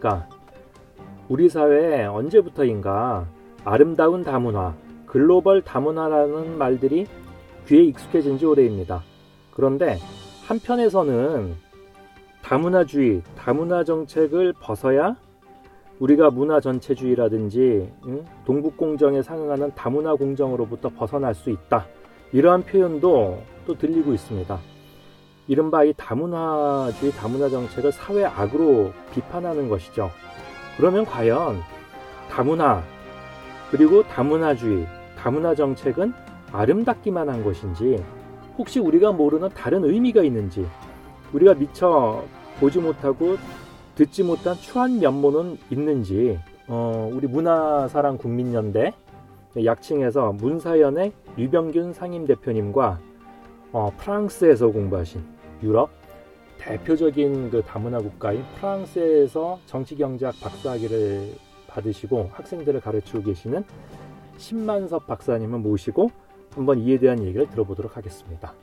안녕하십니까. 우리 사회에 언제부터인가 아름다운 다문화, 글로벌 다문화라는 말들이 귀에 익숙해진 지 오래입니다. 그런데 한편에서는 다문화주의, 다문화 정책을 벗어야 우리가 문화 전체주의라든지 응? 동북공정에 상응하는 다문화 공정으로부터 벗어날 수 있다. 이러한 표현도 또 들리고 있습니다. 이른바 이 다문화주의, 다문화 정책을 사회 악으로 비판하는 것이죠. 그러면 과연 다문화, 그리고 다문화주의, 다문화 정책은 아름답기만 한 것인지, 혹시 우리가 모르는 다른 의미가 있는지, 우리가 미처 보지 못하고 듣지 못한 추한 면모는 있는지, 어, 우리 문화사랑 국민연대, 약칭해서 문사연의 유병균 상임 대표님과 어, 프랑스에서 공부하신 유럽 대표적인 그 다문화 국가인 프랑스에서 정치경제학 박사학위를 받으시고 학생들을 가르치고 계시는 신만섭 박사님을 모시고 한번 이에 대한 얘기를 들어보도록 하겠습니다.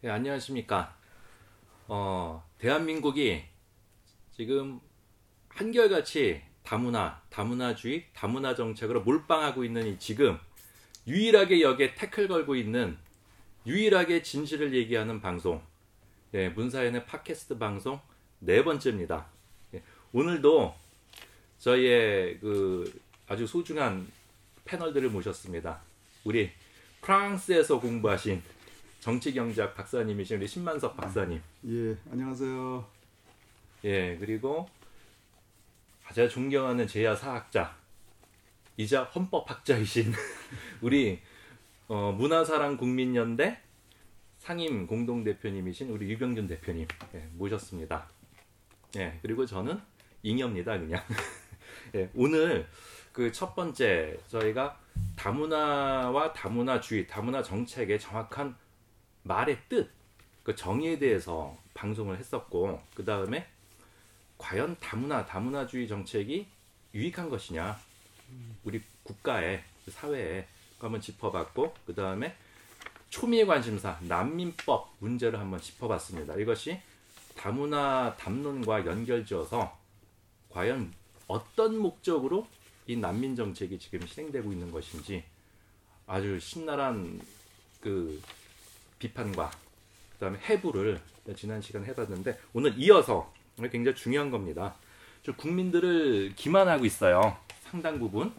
네, 안녕하십니까. 어, 대한민국이 지금 한결같이 다문화, 다문화주의, 다문화 정책으로 몰빵하고 있는 이 지금 유일하게 여기에 태클 걸고 있는 유일하게 진실을 얘기하는 방송, 예, 문사연의 팟캐스트 방송 네 번째입니다. 예, 오늘도 저희의 그 아주 소중한 패널들을 모셨습니다. 우리 프랑스에서 공부하신 정치경제학 박사님이신 우리 신만석 박사님. 예, 안녕하세요. 예, 그리고 제가 존경하는 제야 사학자 이자 헌법학자이신 우리 어, 문화사랑 국민연대 상임 공동대표님이신 우리 유병준 대표님 예, 모셨습니다. 예, 그리고 저는 잉여입니다, 그냥. 예, 오늘 그 첫 번째 저희가 다문화와 다문화주의, 다문화 정책의 정확한 말의 뜻, 그 정의에 대해서 방송을 했었고, 그 다음에 과연 다문화, 다문화주의 정책이 유익한 것이냐, 우리 국가에, 사회에 한번 짚어봤고, 그 다음에 초미의 관심사, 난민법 문제를 한번 짚어봤습니다. 이것이 다문화 담론과 연결지어서 과연 어떤 목적으로 이 난민 정책이 지금 실행되고 있는 것인지 아주 신랄한 그 비판과 그다음에 해부를 지난 시간에 해봤는데 오늘 이어서 굉장히 중요한 겁니다. 국민들을 기만하고 있어요. 상당 부분.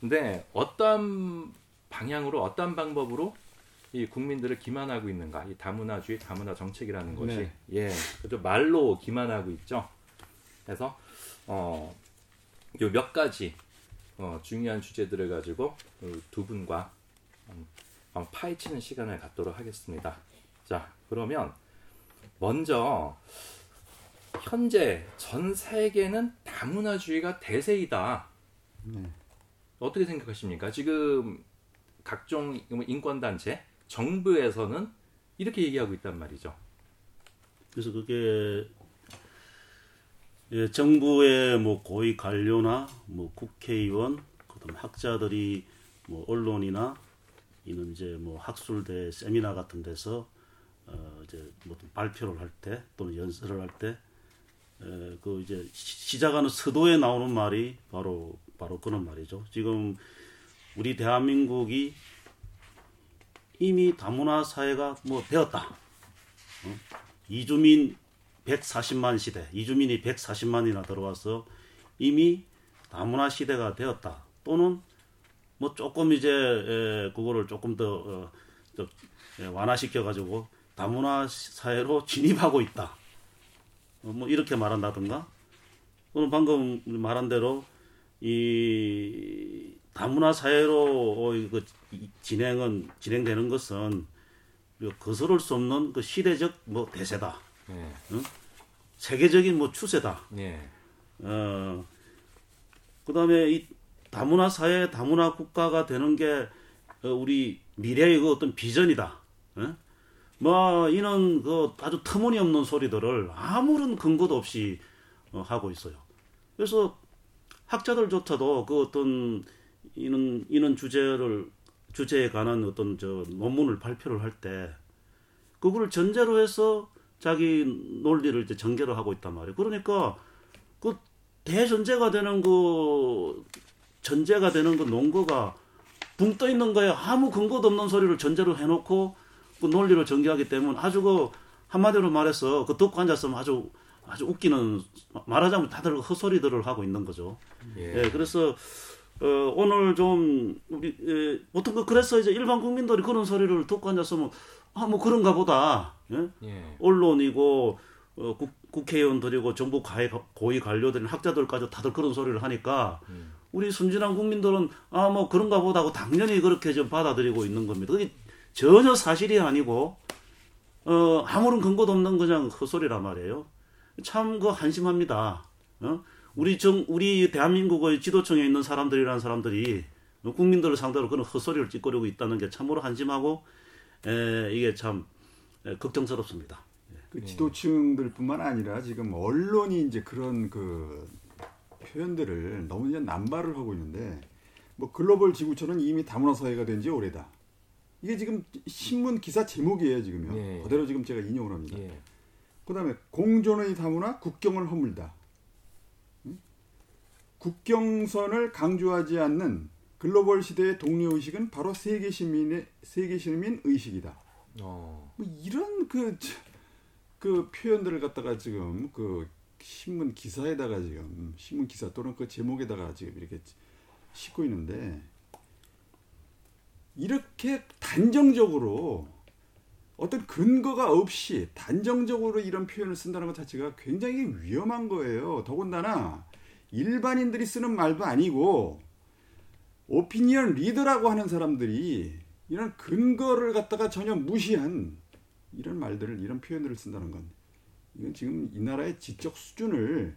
근데 어떤 방향으로 어떤 방법으로 이 국민들을 기만하고 있는가? 이 다문화주의, 다문화 정책이라는 것이 네. 예, 그죠 말로 기만하고 있죠. 그래서 어, 몇 가지 어, 중요한 주제들을 가지고 두 분과 음, 파헤치는 시간을 갖도록 하겠습니다. 자, 그러면 먼저 현재 전 세계는 다문화주의가 대세이다. 네. 어떻게 생각하십니까? 지금 각종 뭐 인권단체, 정부에서는 이렇게 얘기하고 있단 말이죠. 그래서 그게 예, 정부의 뭐 고위 관료나 뭐 국회의원, 그다음 학자들이 뭐 언론이나 이는 이제 뭐 학술대 세미나 같은 데서 어 이제 뭐 발표를 할 때 또는 연설을 할때 그 이제 시작하는 서도에 나오는 말이 바로 바로 그런 말이죠. 지금 우리 대한민국이 이미 다문화 사회가 뭐 되었다. 어? 이주민 140만 시대, 이주민이 140만이나 들어와서 이미 다문화 시대가 되었다. 또는 뭐 조금 이제 에, 그거를 조금 더 어, 완화시켜 가지고 다문화 사회로 진입하고 있다. 어, 뭐 이렇게 말한다든가 또는 방금 말한 대로 이 다문화 사회로 어, 그 진행은 진행되는 것은 거스를 수 없는 그 시대적 뭐 대세다. 네. 응? 세계적인 뭐 추세다. 네. 어 그 다음에 이 다문화 사회, 다문화 국가가 되는 게 어, 우리 미래의 그 어떤 비전이다. 응? 뭐 이런 그 아주 터무니없는 소리들을 아무런 근거도 없이 어, 하고 있어요. 그래서 학자들조차도 그 어떤 이런 이런 주제를 주제에 관한 어떤 저 논문을 발표를 할 때 그거를 전제로 해서 자기 논리를 이제 전개를 하고 있단 말이에요. 그러니까 그 대전제가 되는 그 전제가 되는 그 논거가 붕 떠 있는 거에 아무 근거도 없는 소리를 전제로 해놓고 그 논리를 전개하기 때문에 아주 그 한마디로 말해서 그 듣고 앉았으면 아주 아주 웃기는 말하자면 다들 헛소리들을 하고 있는 거죠. 예. 예, 그래서 어, 오늘 좀 우리 예, 보통 그 그래서 이제 일반 국민들이 그런 소리를 듣고 앉았으면 아 뭐 그런가 보다. 예? 예. 언론이고 어, 국, 국회의원들이고 정부 가해, 고위 관료들 학자들까지 다들 그런 소리를 하니까 음. 우리 순진한 국민들은 아 뭐 그런가 보다 하고 당연히 그렇게 좀 받아들이고 있는 겁니다. 그게 전혀 사실이 아니고 어 아무런 근거도 없는 그냥 헛소리란 말이에요. 참 그 한심합니다. 어? 우리 정 우리 대한민국의 지도층에 있는 사람들이라는 사람들이 국민들을 상대로 그런 헛소리를 찌꺼리고 있다는 게 참으로 한심하고 에, 이게 참 에, 걱정스럽습니다. 그 지도층들뿐만 아니라 지금 언론이 이제 그런 그 표현들을 너무 이제 남발을 하고 있는데 뭐 글로벌 지구촌은 이미 다문화 사회가 된 지 오래다. 이게 지금 신문 기사 제목이에요 지금요. 예. 그대로 지금 제가 인용을 합니다. 예. 그다음에 공존의 다문화 국경을 허물다. 응? 국경선을 강조하지 않는 글로벌 시대의 독려 의식은 바로 세계 시민의 세계 시민 의식이다. 어. 뭐 이런 그, 저- 그 표현들을 갖다가 지금 그 신문 기사에다가 지금 신문 기사 또는 그 제목에다가 지금 이렇게 싣고 있는데 이렇게 단정적으로 어떤 근거가 없이 단정적으로 이런 표현을 쓴다는 것 자체가 굉장히 위험한 거예요. 더군다나 일반인들이 쓰는 말도 아니고 오피니언 리더라고 하는 사람들이 이런 근거를 갖다가 전혀 무시한 이런 말들을 이런 표현들을 쓴다는 건 이건 지금 이 나라의 지적 수준을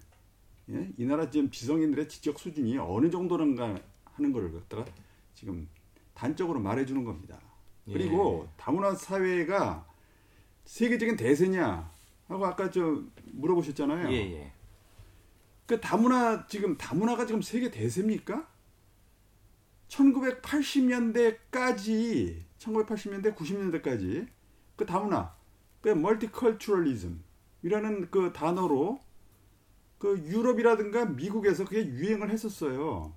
예? 이 나라 지금 비성인들의 지적 수준이 어느 정도는가 하는 거를 갖다가 지금 단적으로 말해주는 겁니다. 그리고 다문화 사회가 세계적인 대세냐 하고 아까 저 물어보셨잖아요. 예, 예. 그 다문화 지금 다문화가 지금 세계 대세입니까? 1980년대까지 1980년대 90년대까지 그 다문화 그 multiculturalism이라는 그 단어로 그 유럽이라든가 미국에서 그게 유행을 했었어요.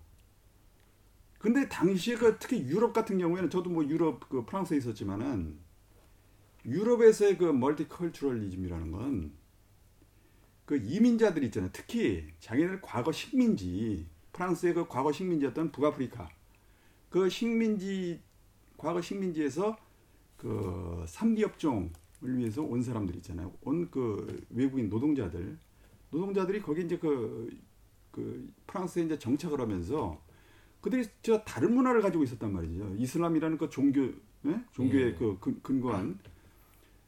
근데 당시에 그 특히 유럽 같은 경우에는 저도 뭐 유럽 그 프랑스에 있었지만은 유럽에서의 그 multiculturalism이라는 건 그 이민자들 있잖아요. 특히 자기네들 과거 식민지 프랑스의 그 과거 식민지였던 북아프리카 그 식민지 과거 식민지에서 그 삼기 업종을 위해서 온 사람들 있잖아요. 온 그 외국인 노동자들 노동자들이 거기 이제 그, 그 프랑스에 이제 정착을 하면서 그들이 저 다른 문화를 가지고 있었단 말이죠. 이슬람이라는 그 종교 예? 종교에 예. 그 근- 근거한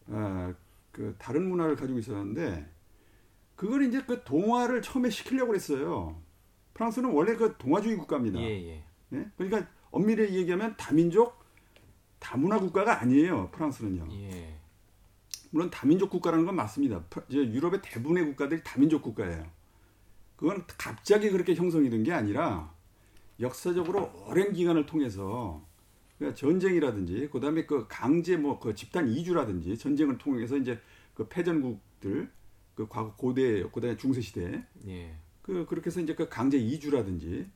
아, 그 다른 문화를 가지고 있었는데 그걸 이제 그 동화를 처음에 시키려고 그랬어요. 프랑스는 원래 그 동화주의 국가입니다. 예, 예. 예? 그러니까 엄밀히 얘기하면 다민족 다문화 국가가 아니에요. 프랑스는요. 예. 물론 다민족 국가라는 건 맞습니다. 프- 이제 유럽의 대부분의 국가들이 다민족 국가예요. 그건 갑자기 그렇게 형성이 된 게 아니라 역사적으로 오랜 기간을 통해서 그러니까 전쟁이라든지 그다음에 그 강제 뭐 그 집단 이주라든지 전쟁을 통해서 이제 그 패전국들 그 과거 고대 그다음에 중세 시대 예. 그 그렇게 해서 이제 그 강제 이주라든지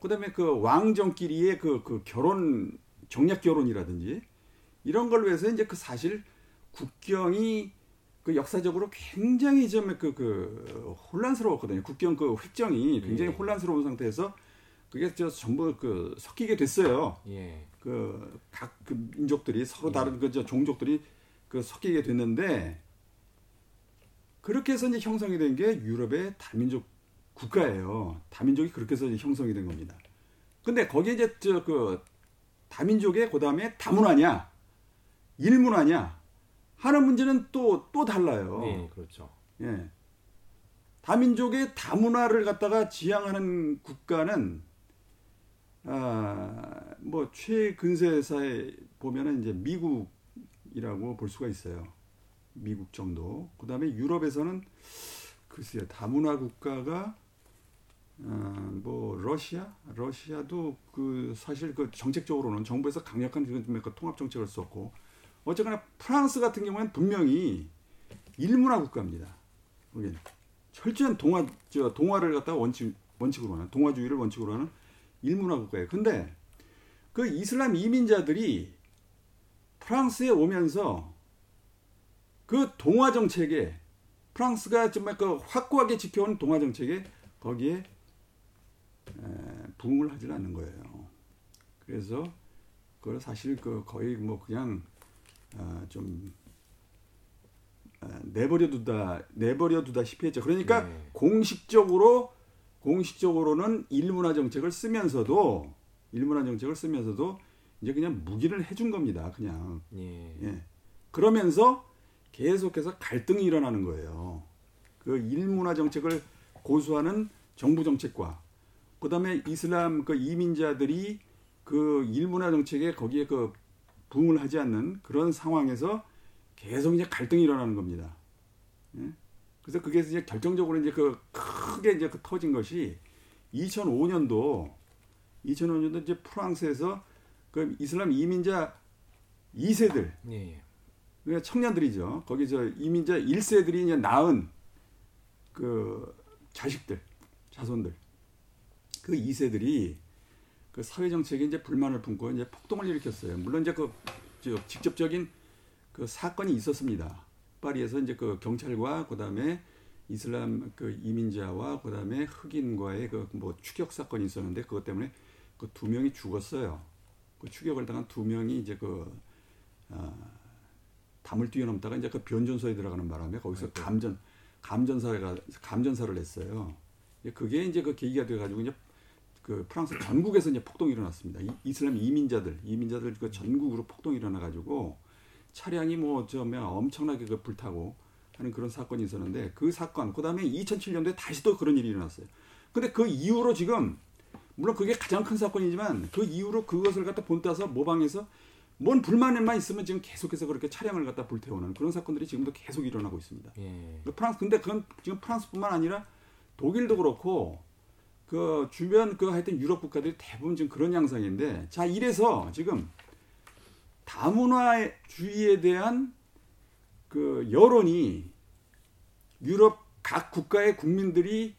그다음에 그 왕정끼리의 그, 그 결혼 정략 결혼이라든지 이런 걸로 해서 이제 그 사실 국경이 그 역사적으로 굉장히 좀 그 그 혼란스러웠거든요. 국경 그 획정이 굉장히 예. 혼란스러운 상태에서 그게 저 전부 그 섞이게 됐어요. 예. 그각 그 민족들이 서로 예. 다른 그저 종족들이 그 섞이게 됐는데 그렇게 해서 이제 형성이 된 게 유럽의 다민족 국가예요. 다민족이 그렇게 해서 이제 형성이 된 겁니다. 근데 거기에 이제 저 그 다민족의 그다음에 다문화냐 일문화냐 하는 문제는 또또 달라요. 예, 그렇죠. 예. 다민족의 다문화를 갖다가 지향하는 국가는 아, 뭐 최근세사에 보면은 이제 미국이라고 볼 수가 있어요. 미국 정도. 그다음에 유럽에서는 글쎄요. 다문화 국가가 어, 뭐 러시아, 러시아도 그 사실 그 정책적으로는 정부에서 강력한 그 통합 정책을 썼고 어쨌거나 프랑스 같은 경우에는 분명히 일문화 국가입니다. 우리는 철저한 동화 저 동화를 갖다가 원칙 원칙으로 하는 동화주의를 원칙으로 하는 일문화 국가예요. 근데 그 이슬람 이민자들이 프랑스에 오면서 그 동화 정책에 프랑스가 정말 그 확고하게 지켜온 동화 정책에 거기에 에, 부응을 하질 않는 거예요. 그래서 그걸 사실 그 거의 뭐 그냥 아, 좀 아, 내버려 두다 내버려 두다시피 했죠. 그러니까 네. 공식적으로 공식적으로는 일문화 정책을 쓰면서도 일문화 정책을 쓰면서도 이제 그냥 무기를 해준 겁니다. 그냥 예. 예. 그러면서 계속해서 갈등이 일어나는 거예요. 그 일문화 정책을 고수하는 정부 정책과 그다음에 이슬람 그 이민자들이 그 일문화 정책에 거기에 그 부응을 하지 않는 그런 상황에서 계속 이제 갈등이 일어나는 겁니다. 예? 그래서 그게 이제 결정적으로 이제 그 크게 이제 그 터진 것이 2005년도 2005년도 이제 프랑스에서 그 이슬람 이민자 2세들 예. 그러니까 청년들이죠. 거기 저 이민자 1세들이 이제 낳은 그 자식들, 자손들. 그 2세들이 그 사회 정책에 이제 불만을 품고 이제 폭동을 일으켰어요. 물론 이제 그저 직접적인 그 사건이 있었습니다. 파리에서 이제 그 경찰과 그다음에 이슬람 그 이민자와 그다음에 흑인과의 그 뭐 추격 사건이 있었는데 그것 때문에 그 두 명이 죽었어요. 그 추격을 당한 두 명이 이제 그 아, 담을 뛰어넘다가 이제 그 변전소에 들어가는 바람에 거기서 아이고. 감전 감전사가 감전사를. 이제 그게 이제 그 계기가 돼가지고 이제 그 프랑스 전국에서 이제 폭동이 일어났습니다. 이, 이슬람 이민자들 이민자들 그 전국으로 폭동이 일어나가지고 차량이 뭐저 엄청나게 그 불타고 하는 그런 사건이 있었는데 그 사건 그다음에 2007년도에 다시 또 그런 일이 일어났어요. 근데 그 이후로 지금 물론 그게 가장 큰 사건이지만 그 이후로 그것을 갖다 본따서 모방해서 뭔 불만만 있으면 지금 계속해서 그렇게 차량을 갖다 불태우는 그런 사건들이 지금도 계속 일어나고 있습니다. 예. 그 프랑스 근데 그건 지금 프랑스뿐만 아니라 독일도 그렇고 그 주변 그 하여튼 유럽 국가들이 대부분 지금 그런 양상인데 자 이래서 지금 다문화주의에 대한 그 여론이 유럽 각 국가의 국민들이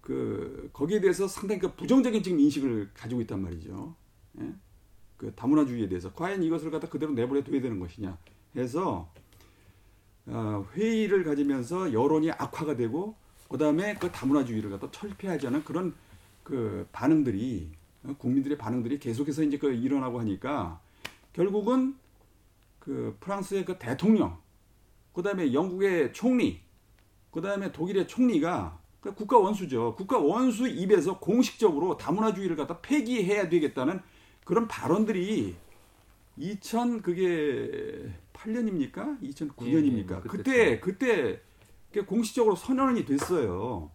그 거기에 대해서 상당히 그 부정적인 지금 인식을 가지고 있단 말이죠. 예? 그 다문화주의에 대해서 과연 이것을 갖다 그대로 내버려 둬야 되는 것이냐 해서 어, 회의를 가지면서 여론이 악화가 되고 그다음에 그 다문화주의를 갖다 철폐하지 않은 그런 그 반응들이 어, 국민들의 반응들이 계속해서 이제 그 일어나고 하니까 결국은 그 프랑스의 그 대통령 그 다음에 영국의 총리 그 다음에 독일의 총리가 그 국가 원수죠. 국가 원수 입에서 공식적으로 다문화주의를 갖다 폐기해야 되겠다는 그런 발언들이 2000 그게 8년입니까? 2009년입니까? 예, 예, 그때 그때 공식적으로 선언이 됐어요.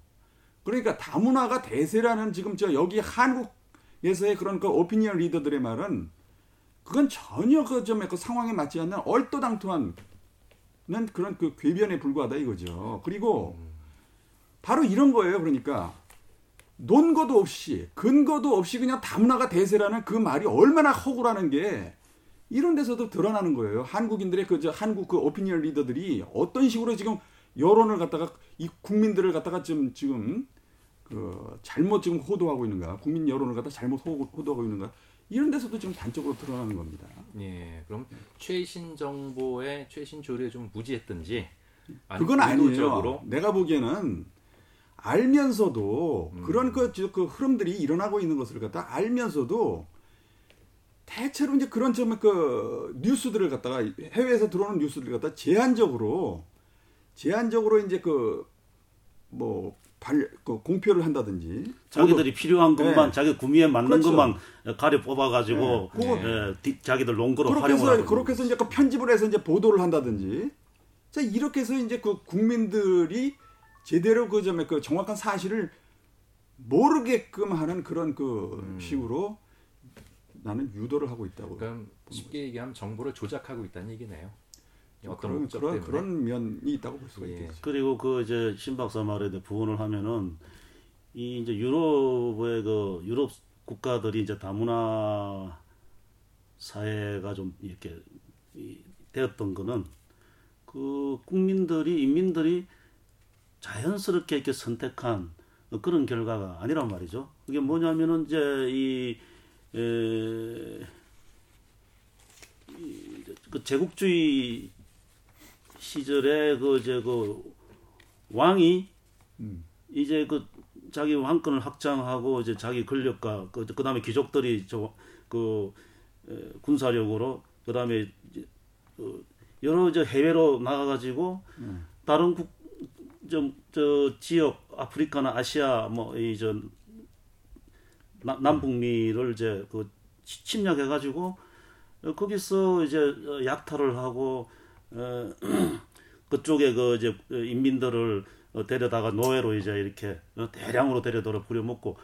그러니까 다문화가 대세라는 지금 저 여기 한국에서의 그런 그 오피니언 리더들의 말은 그건 전혀 그점에 그 상황에 맞지 않는 얼토당토한 는 그런 그 궤변에 불과하다 이거죠. 그리고 바로 이런 거예요. 그러니까 논거도 없이 근거도 없이 그냥 다문화가 대세라는 그 말이 얼마나 허구라는 게 이런 데서도 드러나는 거예요. 한국인들의 그 저 한국 그 오피니언 리더들이 어떤 식으로 지금 여론을 갖다가 이 국민들을 갖다가 지금 지금 그 잘못 지금 호도하고 있는가? 국민 여론을 갖다 잘못 호- 호도하고 있는가? 이런 데서도 지금 단적으로 드러나는 겁니다. 예. 그럼 최신 정보의 최신 조류에 좀 무지했든지 그건 아니에요. 내가 보기에는 알면서도 음. 그런 그, 저, 그 흐름들이 일어나고 있는 것을 갖다 알면서도 대체로 이제 그런 좀그 뉴스들을 갖다가 해외에서 들어오는 뉴스들을 갖다 제한적으로 제한적으로 이제 그 뭐 발, 그 공표를 한다든지 자기들이 필요한 것만 네. 자기 구미에 맞는 그렇죠. 것만 가려 뽑아가지고 네. 그거- 예, 디- 자기들 논거로 그렇게 활용을 해서 그렇게 해서 이제 그 편집을 해서 이제 보도를 한다든지 자 이렇게 해서 이제 그 국민들이 제대로 그 점에 그 정확한 사실을 모르게끔 하는 그런 그 음. 식으로 나는 유도를 하고 있다고 그럼 쉽게 얘기하면 정보를 조작하고 있다는 얘기네요. 어떤 그런 그런. 그런 면이 있다고 볼 수가 예. 있겠죠. 그리고 그 이제 신 박사 말에 대해 부언을 하면은 이 이제 유럽의 그 유럽 국가들이 이제 다문화 사회가 좀 이렇게 되었던 거는 그 국민들이 인민들이 자연스럽게 이렇게 선택한 그런 결과가 아니란 말이죠. 그게 뭐냐면은 이제 이, 에, 그 제국주의 시절에 그 이제 그 왕이 음. 이제 그 자기 왕권을 확장하고 이제 자기 권력과 그 그다음에 귀족들이 저그 군사력으로 그다음에 그 여러 저 해외로 나가가지고 음. 다른 국좀저 지역 아프리카나 아시아 뭐 이 저 남북미를 이제 그 침략해가지고 거기서 이제 약탈을 하고 어, 그쪽에 그 이제 인민들을 데려다가 노예로 이제 이렇게 대량으로 데려다가 부려먹고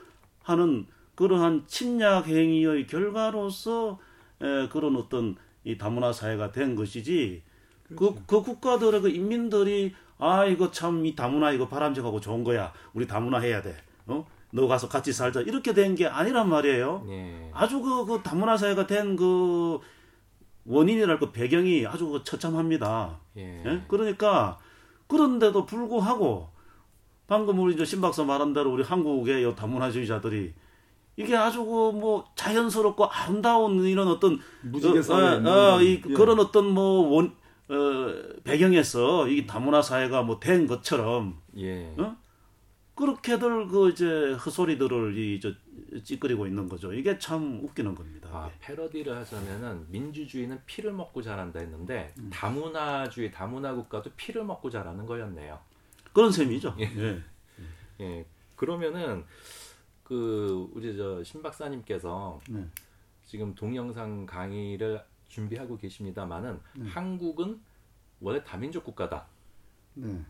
하는 그러한 침략 행위의 결과로서 에, 그런 어떤 이 다문화 사회가 된 것이지 그, 그렇죠. 그, 그 국가들의 그 인민들이 아 이거 참 이 다문화 이거 바람직하고 좋은 거야 우리 다문화 해야 돼 어? 너 가서 같이 살자 이렇게 된 게 아니란 말이에요 네. 아주 그, 그 다문화 사회가 된그 원인이랄 그 배경이 아주 그 처참합니다 예. 예? 그러니까 그런데도 불구하고 방금 우리 저 신박사 말한 대로 우리 한국의 요 다문화주의자들이 이게 아주 그뭐 자연스럽고 아름다운 이런 어떤 무지개 어, 어, 어, 이, 예. 그런 어떤 뭐 원, 어, 배경에서 이 다문화 사회가 뭐 된 것처럼 예. 어? 그렇게들 그 이제 헛소리들을 이저 찌끄리고 있는 거죠. 이게 참 웃기는 겁니다. 아, 패러디를 하자면은 민주주의는 피를 먹고 자란다 했는데 음. 다문화주의, 다문화 국가도 피를 먹고 자라는 거였네요. 그런 셈이죠. 예. 예. 예. 그러면은 그 우리 저 신 박사님께서 네. 지금 동영상 강의를 준비하고 계십니다만은 네. 한국은 원래 다민족 국가다. 네.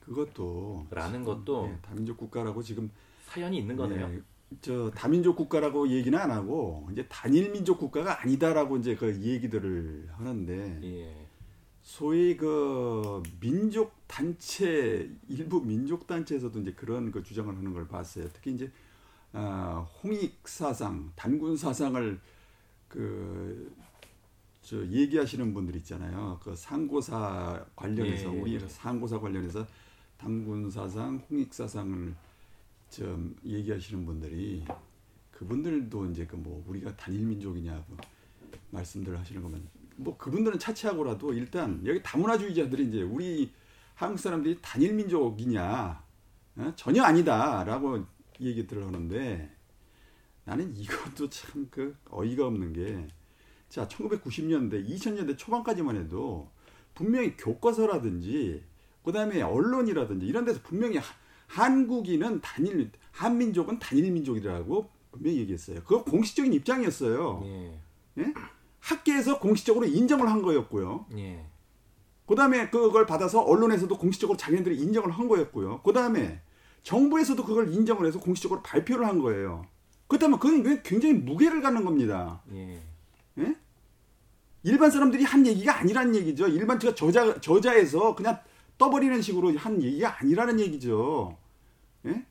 그것도 라는 것도 네, 다민족 국가라고 지금 사연이 있는 거네요. 네, 저 다민족 국가라고 얘기는 안 하고 이제 단일 민족 국가가 아니다라고 이제 그 얘기들을 하는데 예. 소위 그 민족 단체 일부 민족 단체에서도 이제 그런 그 주장을 하는 걸 봤어요. 특히 이제 아, 홍익 사상, 단군 사상을 그 저 얘기하시는 분들 있잖아요. 그 상고사 관련해서 예. 우리 상고사 관련해서 단군 사상, 홍익 사상을 좀 얘기하시는 분들이 그분들도 이제 그 뭐 우리가 단일 민족이냐 그 말씀들을 하시는 거면 뭐 그분들은 차치하고라도 일단 여기 다문화주의자들이 이제 우리 한국 사람들이 단일 민족이냐 어? 전혀 아니다라고 얘기들을 하는데 나는 이것도 참 그 어이가 없는 게 자 1990년대 2000년대 초반까지만 해도 분명히 교과서라든지 그다음에 언론이라든지 이런 데서 분명히 한국인은 단일 한민족은 단일 민족이라고 분명히 얘기했어요. 그거 공식적인 입장이었어요. 예. 예? 학계에서 공식적으로 인정을 한 거였고요. 예. 그다음에 그걸 받아서 언론에서도 공식적으로 자기네들이 인정을 한 거였고요. 그다음에 정부에서도 그걸 인정을 해서 공식적으로 발표를 한 거예요. 그렇다면 그건 굉장히 무게를 갖는 겁니다. 예. 예? 일반 사람들이 한 얘기가 아니란 얘기죠. 일반 저자 저자에서 그냥 떠버리는 식으로 한 얘기가 아니라는 얘기죠. 예?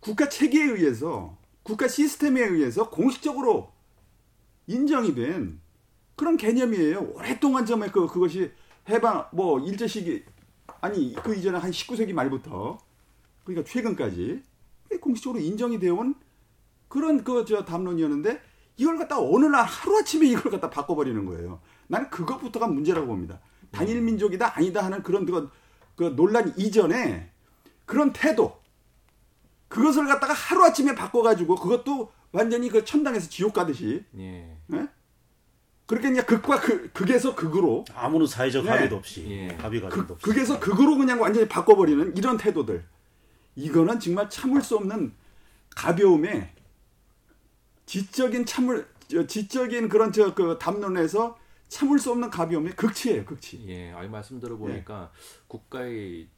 국가 체계에 의해서 국가 시스템에 의해서 공식적으로 인정이 된 그런 개념이에요. 오랫동안 전에 그 그것이 해방 뭐 일제 시기 아니 그 이전에 한 19세기 말부터 그러니까 최근까지 공식적으로 인정이 되어 온 그런 그 저 담론이었는데 이걸 갖다 어느 날 하루 아침에 이걸 갖다 바꿔버리는 거예요. 나는 그것부터가 문제라고 봅니다. 단일 민족이다 아니다 하는 그런 그, 그 논란 이전에 그런 태도 그것을 갖다가 하루 아침에 바꿔가지고 그것도 완전히 그 천당에서 지옥 가듯이 예. 네? 그렇게 그냥 극과 극, 극에서 극으로 아무런 사회적 네. 합의도 없이 예. 합의가 극, 없이 극에서 극으로 그냥 완전히 바꿔버리는 이런 태도들 이거는 정말 참을 수 없는 가벼움에 지적인 참을 지적인 그런 저 그 담론에서 참을 수 없는 가벼움의 극치예요, 극치. 예, 아니 말씀 들어보니까 예. 국가의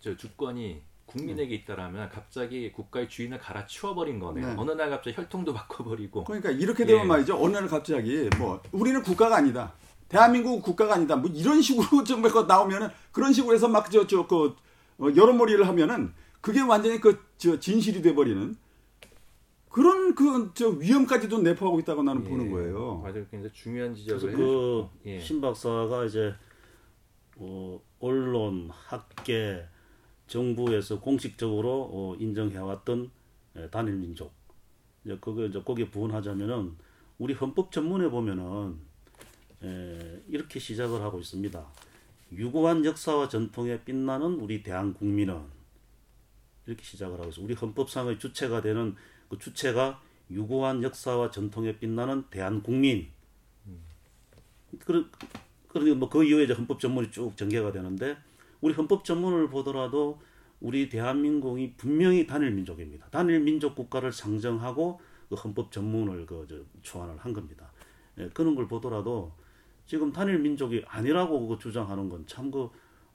저 주권이 국민에게 있다라면 갑자기 국가의 주인을 갈아치워 버린 거네요. 네. 어느 날 갑자기 혈통도 바꿔버리고. 그러니까 이렇게 되면 예. 말이죠. 어느 날 갑자기 뭐 우리는 국가가 아니다. 대한민국 국가가 아니다. 뭐 이런 식으로 좀 나오면은 그런 식으로 해서 막 저 저그 어, 여론몰이를 하면은 그게 완전히 그 저 진실이 돼 버리는 그런 그 저 위험까지도 내포하고 있다고 나는 예. 보는 거예요. 맞아요. 굉장히 중요한 지적을 그 예. 신 박사가 이제 어, 언론, 학계, 정부에서 공식적으로 어, 인정해왔던 예, 단일 민족. 이제 그거 이제 거기에 부분하자면은 우리 헌법 전문에 보면은 에, 이렇게 시작을 하고 있습니다. 유구한 역사와 전통에 빛나는 우리 대한 국민은 이렇게 시작을 하고 있어. 우리 헌법상의 주체가 되는 그 주체가 유구한 역사와 전통에 빛나는 대한 국민. 그런 그러니 뭐그 이후에 이제 헌법 전문이 쭉 전개가 되는데 우리 헌법 전문을 보더라도 우리 대한민국이 분명히 단일 민족입니다. 단일 민족 국가를 상정하고 그 헌법 전문을 그 초안을 한 겁니다. 예, 그런 걸 보더라도 지금 단일 민족이 아니라고 그거 주장하는 건 참 그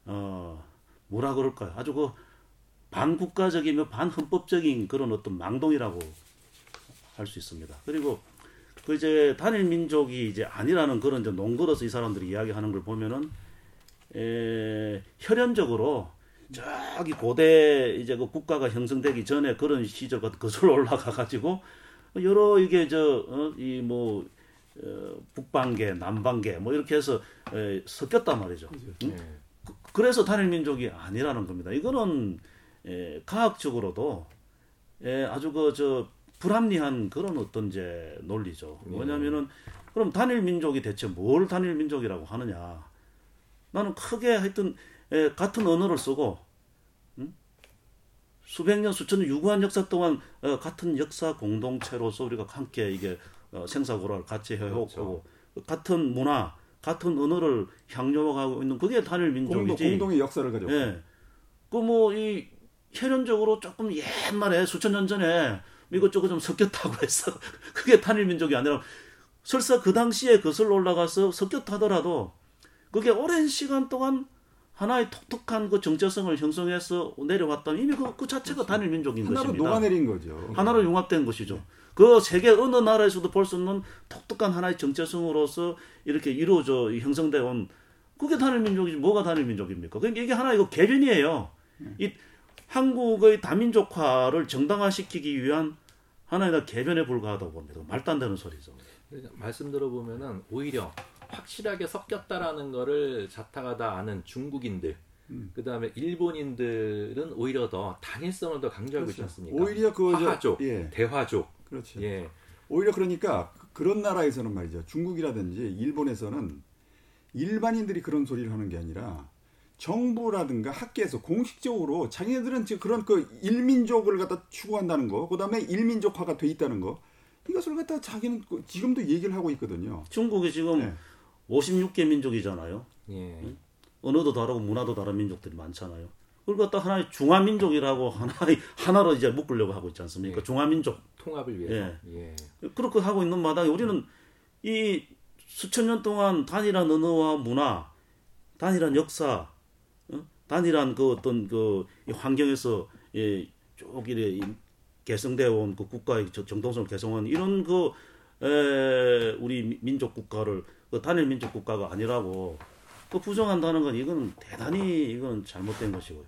어, 뭐라 그럴까요? 아주 그 반국가적이며 반헌법적인 그런 어떤 망동이라고 할 수 있습니다. 그리고 그 이제 단일 민족이 이제 아니라는 그런 이제 농거로서 이 사람들이 이야기하는 걸 보면은 에, 혈연적으로 저기 고대 이제 그 국가가 형성되기 전에 그런 시절 같은 거슬러 올라가 가지고 여러 이게 저이뭐 어, 북방계, 남방계 뭐 이렇게 해서 에, 섞였단 말이죠. 응? 네. 그, 그래서 단일 민족이 아니라는 겁니다. 이거는 에, 가학적으로도 에, 아주 그 저 불합리한 그런 어떤 제 논리죠. 네. 뭐냐면은 그럼 단일 민족이 대체 뭘 단일 민족이라고 하느냐? 나는 크게 하여튼 에, 같은 언어를 쓰고 응? 수백 년 수천 년 유구한 역사 동안 어, 같은 역사 공동체로서 우리가 함께 이게 어, 생사고를 같이 해오고 그렇죠. 같은 문화, 같은 언어를 향유하고 있는 그게 단일 민족이지. 공동, 의 역사를 가지고. 예. 그뭐 이 혈연적으로 조금 옛날에 수천 년 전에 이것저것 좀 섞였다고 해서 그게 단일 민족이 아니라 설사 그 당시에 거슬러 올라가서 섞였다더라도 그게 오랜 시간 동안 하나의 독특한 그 정체성을 형성해서 내려왔다면 이미 그, 그 자체가 단일 민족인 하나로 것입니다. 하나로 녹아내린 거죠. 하나로 융합된 것이죠. 그 세계 어느 나라에서도 볼 수 없는 독특한 하나의 정체성으로서 이렇게 이루어져 형성되어 온 그게 단일 민족이지 뭐가 단일 민족입니까? 그러니까 이게 하나 이거 개변이에요. 이 한국의 다민족화를 정당화시키기 위한 하나의 개변에 불과하다고 봅니다. 말도 안 되는 소리죠. 말씀 들어보면은 오히려 확실하게 섞였다라는 거를 자타하다 아는 중국인들 음. 그 다음에 일본인들은 오히려 더 단일성을 더 강조하고 그렇죠. 있지 않습니까? 오히려 그 화족, 예. 대화족. 그렇죠. 예. 오히려 그러니까 그런 나라에서는 말이죠. 중국이라든지 일본에서는 일반인들이 그런 소리를 하는 게 아니라 정부라든가 학계에서 공식적으로 자기네들은 지금 그런 그 일민족을 갖다 추구한다는 거, 그다음에 일민족화가 돼 있다는 거 이것을 갖다 자기는 그 지금도 얘기를 하고 있거든요. 중국이 지금 네. 56개 민족이잖아요. 예. 응? 언어도 다르고 문화도 다른 민족들이 많잖아요. 그걸 갖다 하나의 중화민족이라고 하나의 하나로 이제 묶으려고 하고 있지 않습니까? 예. 중화민족 통합을 위해서. 예. 예. 그렇게 하고 있는 마당에 우리는 이 수천 년 동안 단일한 언어와 문화, 단일한 역사, 어? 단일한 그 어떤 그 환경에서 예, 쭉 이래 개성되어 온 그 국가의 정통성을 개성한 이런 그 에, 우리 민족 국가를 그 단일 민족 국가가 아니라고 그 부정한다는 건 이건 대단히 이건 잘못된 것이고요.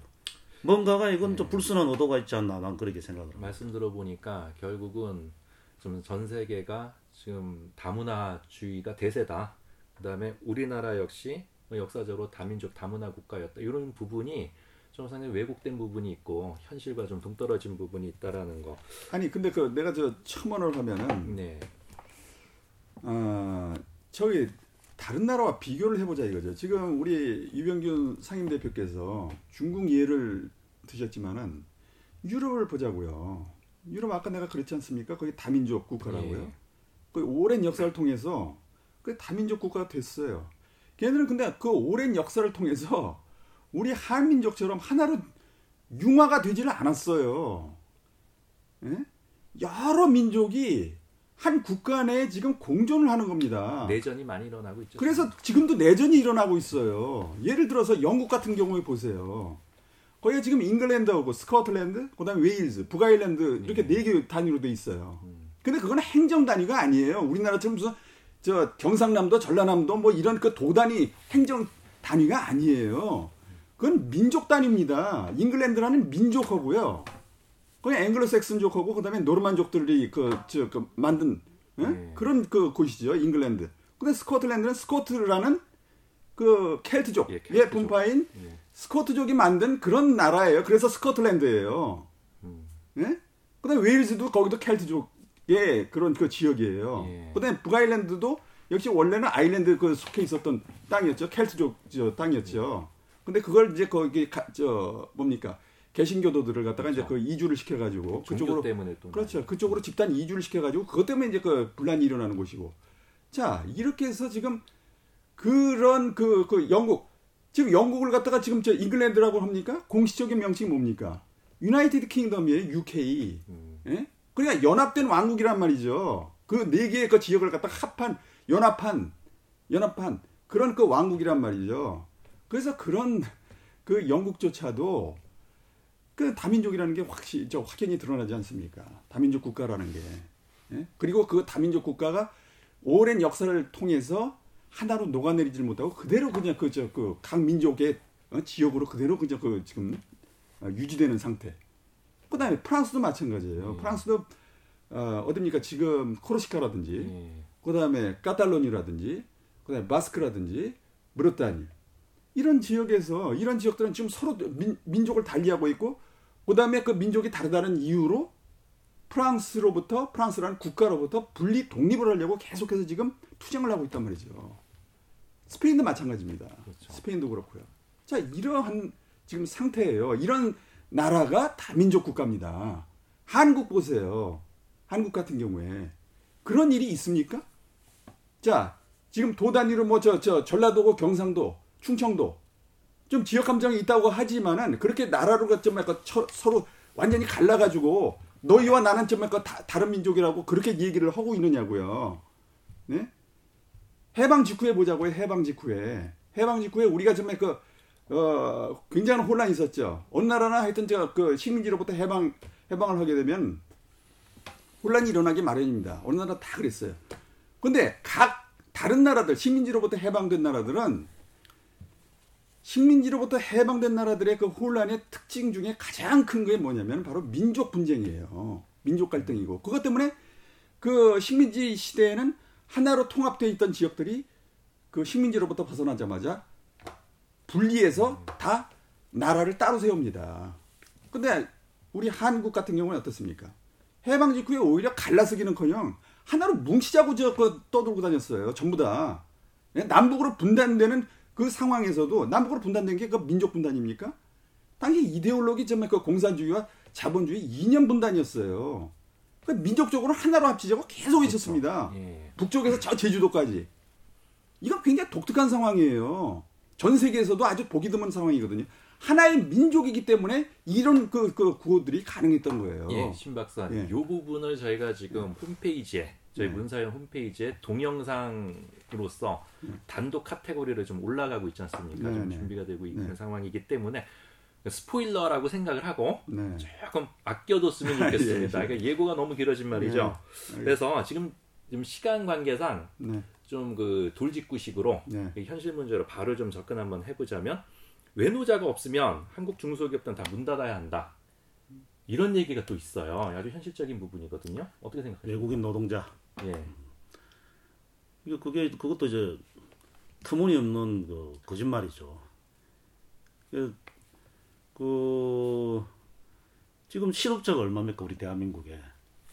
뭔가가 이건 네. 좀 불순한 의도가 있지 않나 난 그렇게 생각을 합니다. 말씀 들어보니까 결국은 좀 전 세계가 지금 다문화주의가 대세다. 그다음에 우리나라 역시 역사적으로 다민족 다문화 국가였다. 이런 부분이 좀 상당히 왜곡된 부분이 있고 현실과 좀 동떨어진 부분이 있다라는 거. 아니 근데 그 내가 저 첨언을 하면은 네. 어, 저기 다른 나라와 비교를 해보자 이거죠. 지금 우리 유병균 상임 대표께서 중국 예를 드셨지만은 유럽을 보자고요. 유럽 아까 내가 그렇지 않습니까? 거기 다민족 국가라고요. 예. 그 오랜 역사를 통해서 그 다민족 국가가 됐어요. 걔네들은 근데 그 오랜 역사를 통해서 우리 한민족처럼 하나로 융화가 되지를 않았어요. 예? 여러 민족이 한 국가 내에 지금 공존을 하는 겁니다. 내전이 많이 일어나고 있죠. 그래서 지금도 내전이 일어나고 있어요. 예를 들어서 영국 같은 경우에 보세요. 거기가 지금 잉글랜드하고 스코틀랜드, 그다음에 웨일즈, 북아일랜드 이렇게 네 개 단위로 돼 있어요. 음. 근데 그건 행정 단위가 아니에요. 우리나라처럼 무슨 저 경상남도, 전라남도 뭐 이런 그 도단위 행정 단위가 아니에요. 그건 민족 단위입니다. 잉글랜드라는 민족하고요. 그냥 앵글로색슨족하고 그다음에 노르만족들이 그저 그 만든 예? 네. 그런 그 곳이죠 잉글랜드. 근데 스코틀랜드는 스코트라는 그 켈트족, 예, 켈트족. 예 분파인 예. 스코트족이 만든 그런 나라예요. 그래서 스코틀랜드예요. 음. 예? 그다음 에 웨일즈도 거기도 켈트족 의 그런 그 지역이에요. 예. 그다음에 북아일랜드도 역시 원래는 아일랜드 그 속해 있었던 땅이었죠. 켈트족 저 땅이었죠. 근데 그걸 이제 거기 가, 저 뭡니까 개신교도들을 갖다가 그렇죠. 이제 그 이주를 시켜가지고 그쪽으로 때문에 또 그렇죠. 많이. 그쪽으로 집단 이주를 시켜가지고 그것 때문에 이제 그 분란이 일어나는 곳이고 자 이렇게 해서 지금 그런 그, 그 영국 지금 영국을 갖다가 지금 저 잉글랜드라고 합니까? 공식적인 명칭이 뭡니까? 유나이티드 킹덤이에요. UK. 음. 예? 그러니까 연합된 왕국이란 말이죠. 그 네 개의 그 지역을 갖다가 합한 연합한 연합한 그런 그 왕국이란 말이죠. 그래서 그런 그 영국조차도 그 다민족이라는 게 확실히 저 확연히 드러나지 않습니까? 다민족 국가라는 게. 예? 그리고 그 다민족 국가가 오랜 역사를 통해서 하나로 녹아내리질 못하고 그대로 그냥 그저그각 민족의 어, 지역으로 그대로 그냥 그 지금 어, 유지되는 상태. 그다음에 프랑스도 마찬가지예요. 음. 프랑스도 어, 어딥니까 지금 코르시카라든지 음. 그다음에 까탈로니라든지 그다음에 바스크라든지 브르타니 이런 지역에서 이런 지역들은 지금 서로 민, 민족을 달리하고 있고 그다음에 그 민족이 다르다는 이유로 프랑스로부터 프랑스라는 국가로부터 분리 독립을 하려고 계속해서 지금 투쟁을 하고 있단 말이죠. 스페인도 마찬가지입니다. 그렇죠. 스페인도 그렇고요. 자 이러한 지금 상태예요. 이런 나라가 다민족 국가입니다. 한국 보세요. 한국 같은 경우에 그런 일이 있습니까? 자 지금 도 단위로 뭐 저 저 전라도고 경상도 충청도 좀 지역 감정이 있다고 하지만은 그렇게 나라로 좀 약간 서로 완전히 갈라가지고 너희와 나는 좀 약간 다, 다른 민족이라고 그렇게 얘기를 하고 있느냐고요. 네? 해방 직후에 보자고요. 해방 직후에 해방 직후에 우리가 정말 그 어, 굉장한 혼란이 있었죠. 어느 나라나 하여튼 저그 식민지로부터 해방 해방을 하게 되면 혼란이 일어나기 마련입니다. 어느 나라 다 그랬어요. 근데 각 다른 나라들 식민지로부터 해방된 나라들은 식민지로부터 해방된 나라들의 그 혼란의 특징 중에 가장 큰 게 뭐냐면 바로 민족 분쟁이에요. 민족 갈등이고 그것 때문에 그 식민지 시대에는 하나로 통합되어 있던 지역들이 그 식민지로부터 벗어나자마자 분리해서 다 나라를 따로 세웁니다. 근데 우리 한국 같은 경우는 어떻습니까? 해방 직후에 오히려 갈라서기는커녕 하나로 뭉치자고 저그 떠들고 다녔어요. 전부 다 남북으로 분단되는 그 상황에서도 남북으로 분단된 게 그 민족 분단입니까? 당시 이데올로기 정말 그 공산주의와 자본주의 이념 분단이었어요. 그 민족적으로 하나로 합치자고 계속 외쳤습니다. 그렇죠. 예. 북쪽에서 저 제주도까지. 이건 굉장히 독특한 상황이에요. 전 세계에서도 아주 보기 드문 상황이거든요. 하나의 민족이기 때문에 이런 그, 그 구호들이 가능했던 거예요. 예, 신 박사님. 예. 이 부분을 저희가 지금 홈페이지에 저희 네. 문사연 홈페이지에 동영상으로서 단독 카테고리를 좀 올라가고 있지 않습니까? 네, 좀 네. 준비가 되고 있는 네. 상황이기 때문에 스포일러라고 생각을 하고 네. 조금 아껴뒀으면 좋겠습니다. 예, 그러니까 예고가 너무 길어진 말이죠. 네. 그래서 지금 좀 시간 관계상 좀 그 돌직구식으로 현실 문제로 바로 좀 접근 한번 해보자면 외노자가 없으면 한국 중소기업들은 다 문 닫아야 한다. 이런 얘기가 또 있어요. 아주 현실적인 부분이거든요. 어떻게 생각하세요? 외국인 노동자. 예. 이게 그게 그것도 이제 터무니없는 그 거짓말이죠. 그, 그 지금 실업자가 얼마입니까 우리 대한민국에?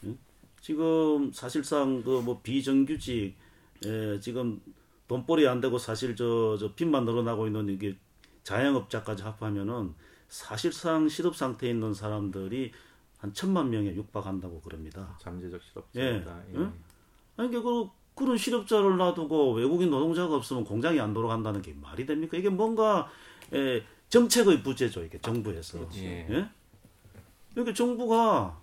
응? 지금 사실상 그 뭐 비정규직 에 지금 돈벌이 안 되고 사실 저 저 빚만 늘어나고 있는 이게 자영업자까지 합하면은 사실상 실업 상태에 있는 사람들이 한 천만 명에 육박한다고 그럽니다. 잠재적 실업자다. 예. 예. 아니 그 그런 실업자를 놔두고 외국인 노동자가 없으면 공장이 안 돌아간다는 게 말이 됩니까? 이게 뭔가 에, 정책의 부재죠. 이게 정부에서. 예. 예? 이렇게 정부가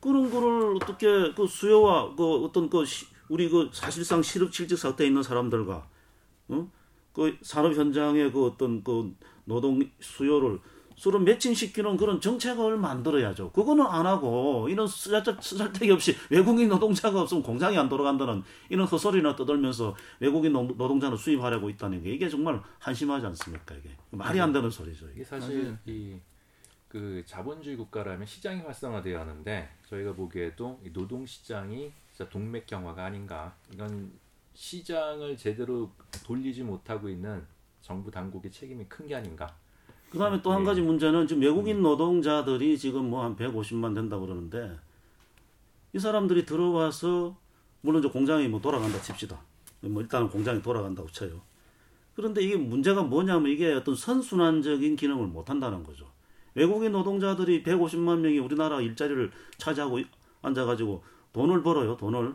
그런 거를 어떻게 그 수요와 그 어떤 그 시, 우리 그 사실상 실업 실직 상태에 있는 사람들과 어? 그 산업 현장의 그 어떤 그 노동 수요를 서로 매칭시키는 그런 정책을 만들어야죠. 그거는 안 하고 이런 쓰잘데기 없이 외국인 노동자가 없으면 공장이 안 돌아간다는 이런 헛소리나 떠들면서 외국인 노동자를 수입하려고 있다는 게 이게 정말 한심하지 않습니까? 이게 말이 안 되는 소리죠. 이게 사실 이 그 자본주의 국가라면 시장이 활성화되어야 하는데 저희가 보기에도 노동 시장이 진짜 동맥경화가 아닌가 이건 시장을 제대로 돌리지 못하고 있는 정부 당국의 책임이 큰 게 아닌가 그 다음에 또한 가지 문제는 지금 외국인 노동자들이 지금 뭐 한 150만 된다 그러는데 이 사람들이 들어와서 물론 저 공장이 뭐 돌아간다 칩시다. 뭐 일단은 공장이 돌아간다고 쳐요. 그런데 이게 문제가 뭐냐면 이게 어떤 선순환적인 기능을 못 한다는 거죠. 외국인 노동자들이 150만 명이 우리나라 일자리를 차지하고 앉아가지고 돈을 벌어요, 돈을.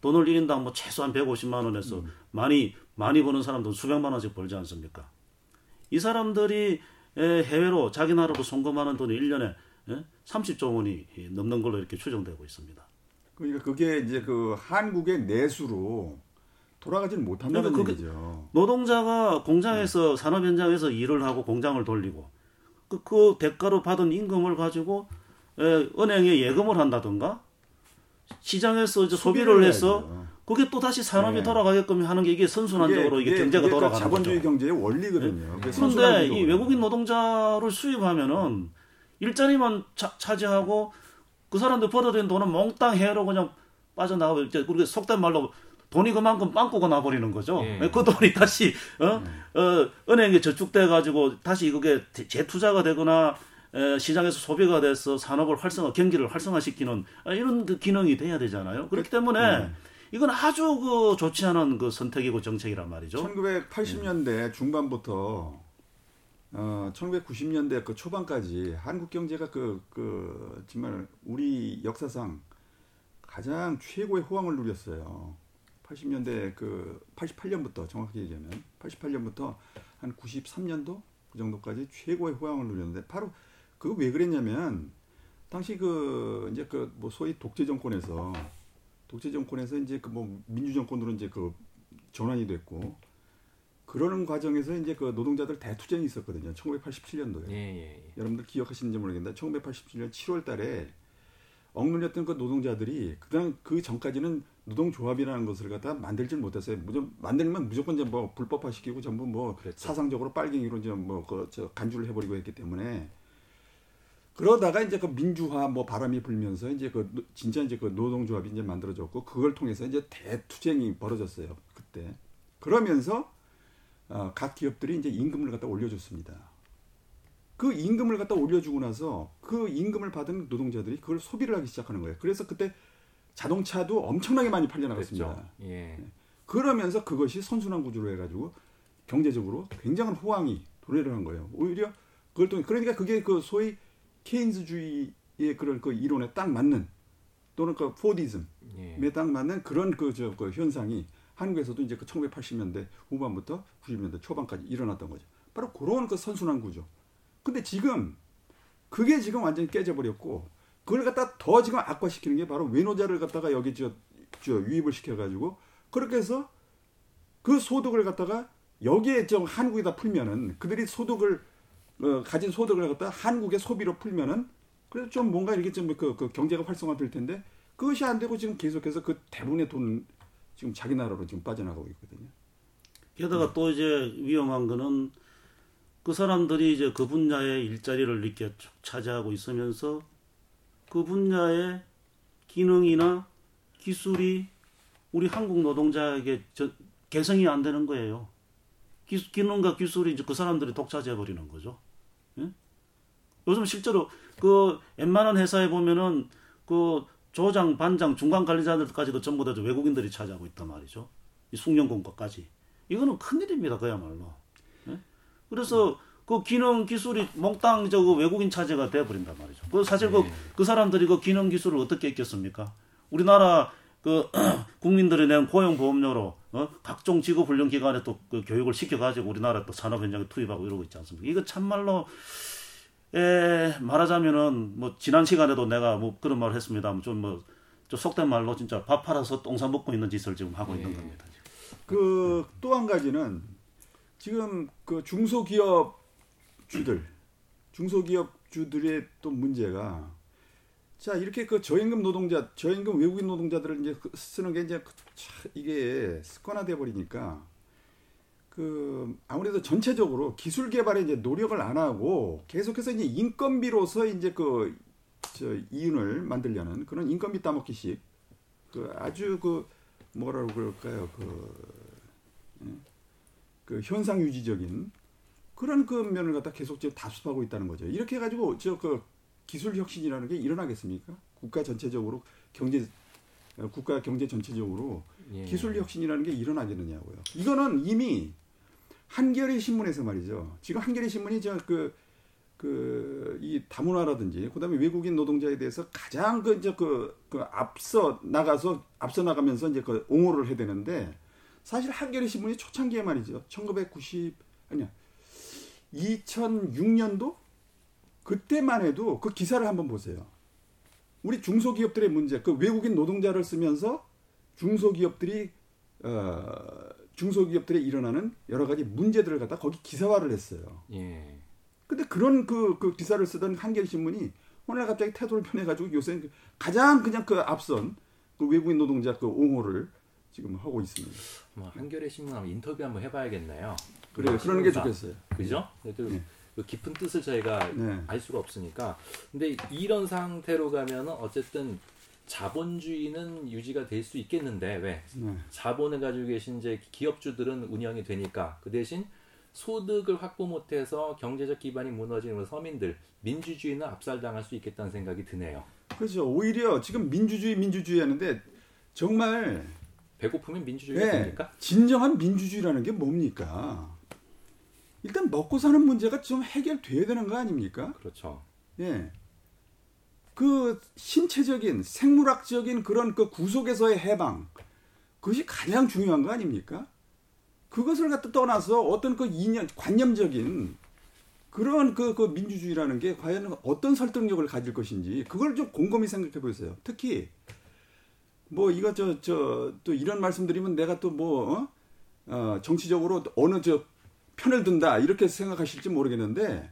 돈을 1인당 뭐 최소한 150만 원에서 음. 많이, 많이 버는 사람들은 수백만 원씩 벌지 않습니까? 이 사람들이 해외로 자기 나라로 송금하는 돈이 1년에 30조 원이 넘는 걸로 이렇게 추정되고 있습니다. 그러니까 그게 이제 그 한국의 내수로 돌아가지는 못한다는 그러니까 얘기죠. 노동자가 공장에서 네. 산업 현장에서 일을 하고 공장을 돌리고 그, 그 대가로 받은 임금을 가지고 에, 은행에 예금을 한다든가 시장에서 이제 소비를 해서 그게 또 다시 산업이 네. 돌아가게끔 하는 게 이게 선순환적으로 이게, 이게 경제가 이게 돌아가는 자본주의 거죠. 경제의 원리거든요. 네. 그런데 이 외국인 노동자를 수입하면은 일자리만 차, 차지하고 그 사람들 벌어들인 돈은 몽땅 해로 그냥 빠져나가고 이제 그렇게 속된 말로 돈이 그만큼 빵꾸가 나버리는 거죠. 예. 그 돈이 다시 어, 음. 어 은행에 저축돼 가지고 다시 그게 재투자가 되거나 에, 시장에서 소비가 돼서 산업을 활성화, 경기를 활성화시키는 이런 그 기능이 돼야 되잖아요. 그렇기 그, 때문에 음. 이건 아주 그 좋지 않은 그 선택이고 정책이란 말이죠. 1980년대 네. 중반부터 어 1990년대 그 초반까지 한국 경제가 그, 그 정말 우리 역사상 가장 최고의 호황을 누렸어요. 80년대 그 88년부터 정확하게 얘기하면 88년부터 한 93년도 그 정도까지 최고의 호황을 누렸는데 바로 그거 왜 그랬냐면 당시 그 이제 그 뭐 소위 독재 정권에서 독재 정권에서 이제 그 뭐 민주 정권으로 이제 그 전환이 됐고 그러는 과정에서 이제 그 노동자들 대투쟁이 있었거든요. 1987년도에. 예, 예, 예. 여러분들 기억하시는지 모르겠는데 1987년 7월 달에 억눌렸던 그 노동자들이 그다음 그 전까지는 노동조합이라는 것을 갖다 만들질 못했어요. 무조 만들면 무조건 이제 뭐 불법화시키고 전부 뭐 그랬죠. 사상적으로 빨갱이로 이제 뭐그 간주를 해버리고 했기 때문에 그러다가 이제 그 민주화 뭐 바람이 불면서 이제 그 진짜 이제 그 노동조합이 이제 만들어졌고 그걸 통해서 이제 대투쟁이 벌어졌어요 그때 그러면서 어, 각 기업들이 이제 임금을 갖다 올려줬습니다. 그 임금을 갖다 올려주고 나서 그 임금을 받은 노동자들이 그걸 소비를 하기 시작하는 거예요. 그래서 그때 자동차도 엄청나게 많이 팔려 나갔습니다. 예. 네. 그러면서 그것이 선순환 구조로 해가지고 경제적으로 굉장한 호황이 도래를 한 거예요. 오히려 그걸 통해 그러니까 그게 그 소위 케인즈주의의 그런 그 이론에 딱 맞는 또는 그 포디즘에 예. 딱 맞는 그런 그, 저, 그 현상이 한국에서도 이제 그 1980년대 후반부터 90년대 초반까지 일어났던 거죠. 바로 그런 그 선순환 구조. 근데 지금 그게 지금 완전히 깨져버렸고 그걸 갖다 더 지금 악화시키는 게 바로 외노자를 갖다가 여기 저, 저 유입을 시켜가지고 그렇게 해서 그 소득을 갖다가 여기에 좀 한국에다 풀면은 그들이 소득을 어, 가진 소득을 갖다 한국의 소비로 풀면은 그래서 좀 뭔가 이렇게 좀 그, 그 경제가 활성화될 텐데 그것이 안 되고 지금 계속해서 그 대부분의 돈 지금 자기 나라로 지금 빠져나가고 있거든요. 게다가 네. 또 이제 위험한 거는 그 사람들이 이제 그 분야의 일자리를 이렇게 차지하고 있으면서 그 분야의 기능이나 기술이 우리 한국 노동자에게 저, 개성이 안 되는 거예요. 기, 기능과 기술이 이제 그 사람들이 독차지해 버리는 거죠. 예? 요즘 실제로 그 웬만한 회사에 보면은 그 조장, 반장, 중간 관리자들까지도 전부 다 외국인들이 차지하고 있단 말이죠. 이 숙련 공과까지. 이거는 큰일입니다. 그야말로. 예? 그래서 그 기능 기술이 몽땅 저그 외국인 차지가 돼버린단 말이죠. 그 사실 그, 네. 그 사람들이 그 기능 기술을 어떻게 했겠습니까? 우리나라 그 국민들이 낸 고용 보험료로 어? 각종 직업 훈련 기관에 또 그 교육을 시켜 가지고 우리나라 또 산업 현장에 투입하고 이러고 있지 않습니까? 이거 참말로 에 말하자면은 뭐 지난 시간에도 내가 뭐 그런 말을 했습니다만 좀뭐 좀 속된 말로 진짜 밥 팔아서 똥사 먹고 있는 짓을 지금 하고 네. 있는 겁니다. 그 또 한 가지는 지금 그 중소기업 주들 중소기업 주들의 또 문제가 자 이렇게 그 저임금 노동자, 저임금 외국인 노동자들을 이제 그 쓰는 게 이제 그 이게 습관화돼 버리니까 그 아무래도 전체적으로 기술 개발에 이제 노력을 안 하고 계속해서 이제 인건비로서 이제 그 저 이윤을 만들려는 그런 인건비 따먹기식 그 아주 그 뭐라고 그럴까요 그, 예? 그 현상 유지적인 그런 그 면을 갖다 계속 지금 다수하고 있다는 거죠. 이렇게 해가지고 저 그 기술 혁신이라는 게 일어나겠습니까? 국가 전체적으로 경제 국가 경제 전체적으로 예. 기술 혁신이라는 게 일어나겠느냐고요. 이거는 이미 한겨레 신문에서 말이죠. 지금 한겨레 신문이 저그 그이 다문화라든지 그다음에 외국인 노동자에 대해서 가장 그 이제 그, 그 앞서 나가서 앞서 나가면서 이제 그 옹호를 해야 되는데 사실 한겨레 신문이 초창기에 말이죠. 1990 아니야. 2006년도 그때만 해도 그 기사를 한번 보세요. 우리 중소기업들의 문제, 그 외국인 노동자를 쓰면서 중소기업들이 어 중소기업들에 일어나는 여러 가지 문제들을 갖다 거기 기사화를 했어요. 예. 근데 그런 그, 그 기사를 쓰던 한겨레 신문이 오늘 갑자기 태도를 변해가지고 요새 그 가장 그냥 그 앞선 그 외국인 노동자 그 옹호를 지금 하고 있습니다. 뭐 한겨레 신문 한번 인터뷰 한번 해봐야겠네요. 그래 그러는 게 좋겠어요. 그죠? 네. 그 깊은 뜻을 저희가 네. 알 수가 없으니까. 근데 이런 상태로 가면은 어쨌든 자본주의는 유지가 될 수 있겠는데 왜 네. 자본을 가지고 계신 이제 기업주들은 운영이 되니까 그 대신 소득을 확보 못해서 경제적 기반이 무너지는 서민들 민주주의는 압살당할 수 있겠다는 생각이 드네요. 그렇죠. 오히려 지금 민주주의 민주주의 하는데 정말 배고프면 민주주의가 네, 됩니까? 진정한 민주주의라는 게 뭡니까? 일단 먹고 사는 문제가 좀 해결돼야 되는 거 아닙니까? 그렇죠. 예. 그 신체적인 생물학적인 그런 그 구속에서의 해방 그것이 가장 중요한 거 아닙니까? 그것을 갖다 떠나서 어떤 그 이념 관념적인 그런 그, 그 민주주의라는 게 과연 어떤 설득력을 가질 것인지 그걸 좀 곰곰이 생각해 보세요. 특히 뭐 이거 저 저 또 이런 말씀드리면 내가 또뭐 어? 어, 정치적으로 어느 저 편을 든다 이렇게 생각하실지 모르겠는데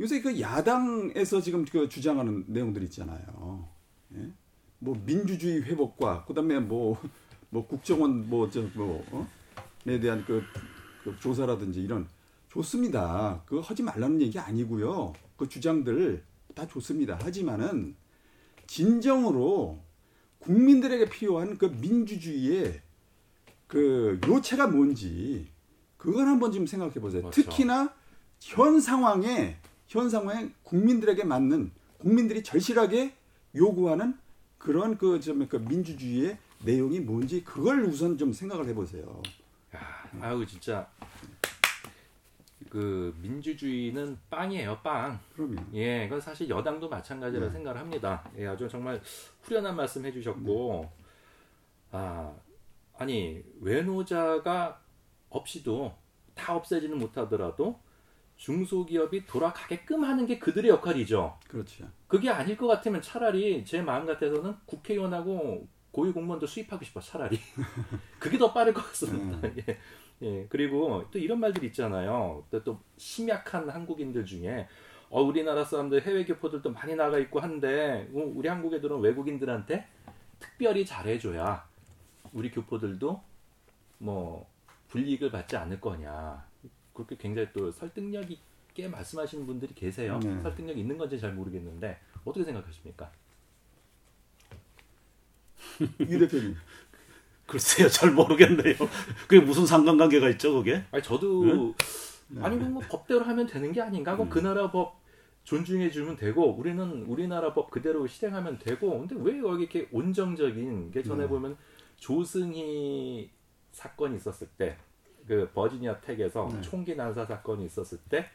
요새 그 야당에서 지금 그 주장하는 내용들 있잖아요. 예? 뭐 민주주의 회복과 그다음에 뭐뭐 뭐 국정원 뭐 저뭐 어? 에 대한 그, 그 조사라든지 이런 좋습니다. 그거 하지 말라는 얘기 아니고요. 그 주장들 다 좋습니다. 하지만은 진정으로 국민들에게 필요한 그 민주주의의 그 요체가 뭔지 그걸 한번 좀 생각해 보세요. 그렇죠. 특히나 현 상황에 현 상황에 국민들에게 맞는 국민들이 절실하게 요구하는 그런 그좀 그 민주주의의 내용이 뭔지 그걸 우선 좀 생각을 해보세요. 야, 아유 진짜 그 민주주의는 빵이에요, 빵. 그럼요. 예, 그건 사실 여당도 마찬가지라 네. 생각을 합니다. 예, 아주 정말 후련한 말씀 해주셨고, 네. 아 아니 외노자가 없이도 다 없애지는 못하더라도 중소기업이 돌아가게끔 하는 게 그들의 역할이죠. 그렇죠. 그게 아닐 것 같으면 차라리 제 마음 같아서는 국회의원하고 고위 공무원도 수입하고 싶어 차라리 그게 더 빠를 것 같습니다. 음. 예. 예. 그리고 또 이런 말들 있잖아요. 또, 또 심약한 한국인들 중에 어, 우리나라 사람들 해외 교포들도 많이 나가 있고 한데 어, 우리 한국에 들어온 외국인들한테 특별히 잘해줘야 우리 교포들도 뭐 불이익을 받지 않을 거냐. 그렇게 굉장히 또 설득력 있게 말씀하시는 분들이 계세요. 네. 설득력 있는 건지 잘 모르겠는데 어떻게 생각하십니까? 유 대표님. 글쎄요, 잘 모르겠네요. 그게 무슨 상관관계가 있죠, 그게? 아니 저도 네? 아니 뭐 법대로 하면 되는 게 아닌가? 그럼 음. 그 나라 법 존중해 주면 되고 우리는 우리나라 법 그대로 실행하면 되고 근데 왜 여기 이렇게 온정적인 게 전에 네. 보면 조승희 사건이 있었을 때 그 버지니아 텍에서 네. 총기 난사 사건이 있었을 때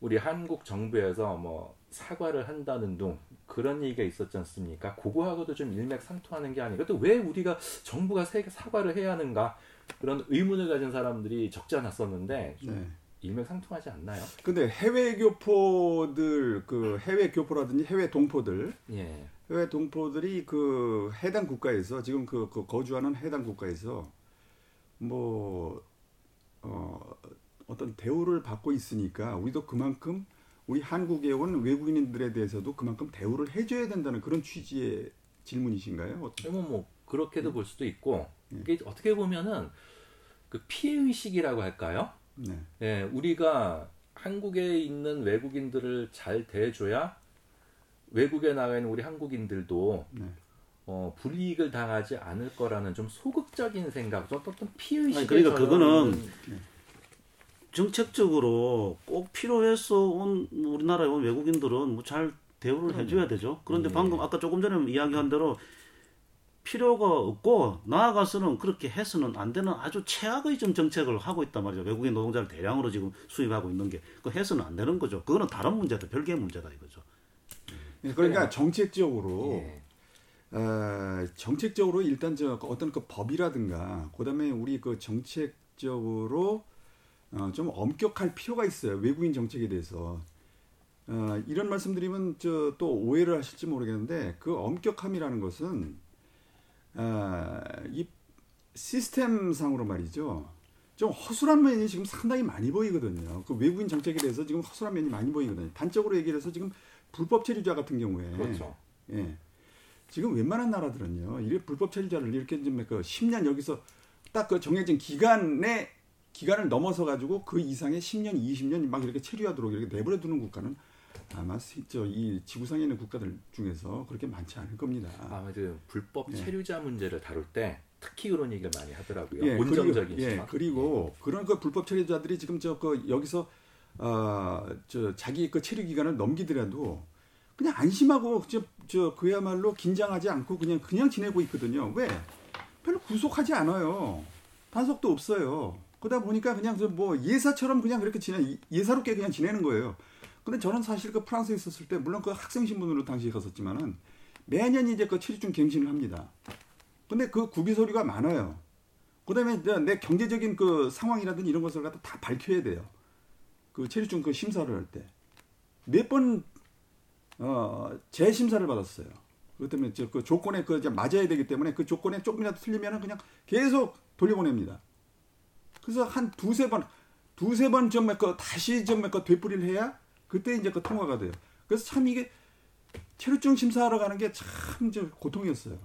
우리 한국 정부에서 뭐 사과를 한다는 둥 그런 얘기가 있었지 않습니까? 그거하고도 좀 일맥상통하는 게 아닌가. 또 왜 우리가 정부가 사과를 해야 하는가 그런 의문을 가진 사람들이 적지 않았었는데 네. 일맥상통하지 않나요? 근데 해외 교포들 그 해외 교포라든지 해외 동포들 예. 해외 동포들이 그 해당 국가에서 지금 그, 그 거주하는 해당 국가에서 뭐 어, 어떤 대우를 받고 있으니까 우리도 그만큼 우리 한국에 온 외국인들에 대해서도 그만큼 대우를 해줘야 된다는 그런 취지의 질문이신가요? 뭐, 뭐 그렇게도 네. 볼 수도 있고 네. 이게 어떻게 보면은 그 피해 의식이라고 할까요? 네. 예, 우리가 한국에 있는 외국인들을 잘 대줘야 외국에 나가 있는 우리 한국인들도 네. 어, 불이익을 당하지 않을 거라는 좀 소극적인 생각, 어떤 피해 의식. 그러니까 그거는 네. 정책적으로 꼭 필요해서 온 우리나라에 온 외국인들은 뭐 잘 대우를 해줘야 되죠. 그런데 네. 방금 아까 조금 전에 이야기한 대로 필요가 없고 나아가서는 그렇게 해서는 안 되는 아주 최악의 좀 정책을 하고 있단 말이죠. 외국인 노동자를 대량으로 지금 수입하고 있는 게 그 해서는 안 되는 거죠. 그거는 다른 문제다, 별개의 문제다 이거죠. 네, 그러니까 정책적으로 예. 어, 정책적으로 일단 저 어떤 그 법이라든가 그다음에 우리 그 정책적으로 어, 좀 엄격할 필요가 있어요. 외국인 정책에 대해서. 어, 이런 말씀드리면 저 또 오해를 하실지 모르겠는데 그 엄격함이라는 것은 어, 이 시스템상으로 말이죠. 좀 허술한 면이 지금 상당히 많이 보이거든요. 그 외국인 정책에 대해서 지금 허술한 면이 많이 보이거든요. 단적으로 얘기를 해서 지금 불법 체류자 같은 경우에 그렇죠. 예. 지금 웬만한 나라들은요. 이렇게 불법 체류자를 이렇게 좀그 10년 여기서 딱 그 정해진 기간에 기간을 넘어서 가지고 그 이상의 10년, 20년 막 이렇게 체류하도록 이렇게 내버려 두는 국가는 아마 저이 지구상에 있는 국가들 중에서 그렇게 많지 않을 겁니다. 아마 그 불법 예. 체류자 예. 문제를 다룰 때 특히 그런 얘기를 많이 하더라고요. 예, 그리고, 예, 그리고 예. 그런 그 불법 체류자들이 지금 저 그 여기서 어저 자기 그 체류 기간을 넘기더라도 그냥 안심하고 저, 저 그야말로 긴장하지 않고 그냥 그냥 지내고 있거든요. 왜? 별로 구속하지 않아요. 단속도 없어요. 그러다 보니까 그냥 뭐 예사처럼 그냥 그렇게 지내 예사롭게 그냥 지내는 거예요. 근데 저는 사실 그 프랑스에 있었을 때 물론 그 학생 신분으로 당시에 갔었지만은 매년 이제 그 체류증 갱신을 합니다. 근데 그 구비 서류가 많아요. 그다음에 내 경제적인 그 상황이라든지 이런 것을 갖다 다 밝혀야 돼요. 그 체류증 그 심사를 할 때. 몇 번, 어, 재심사를 받았어요. 그것 때문에 그 조건에 그 맞아야 되기 때문에 그 조건에 조금이라도 틀리면은 그냥 계속 돌려보냅니다. 그래서 한 두세 번, 두세 번좀 그 다시 좀그 되풀이를 해야 그때 이제 그 통과가 돼요. 그래서 참 이게 체류증 심사하러 가는 게 참 고통이었어요.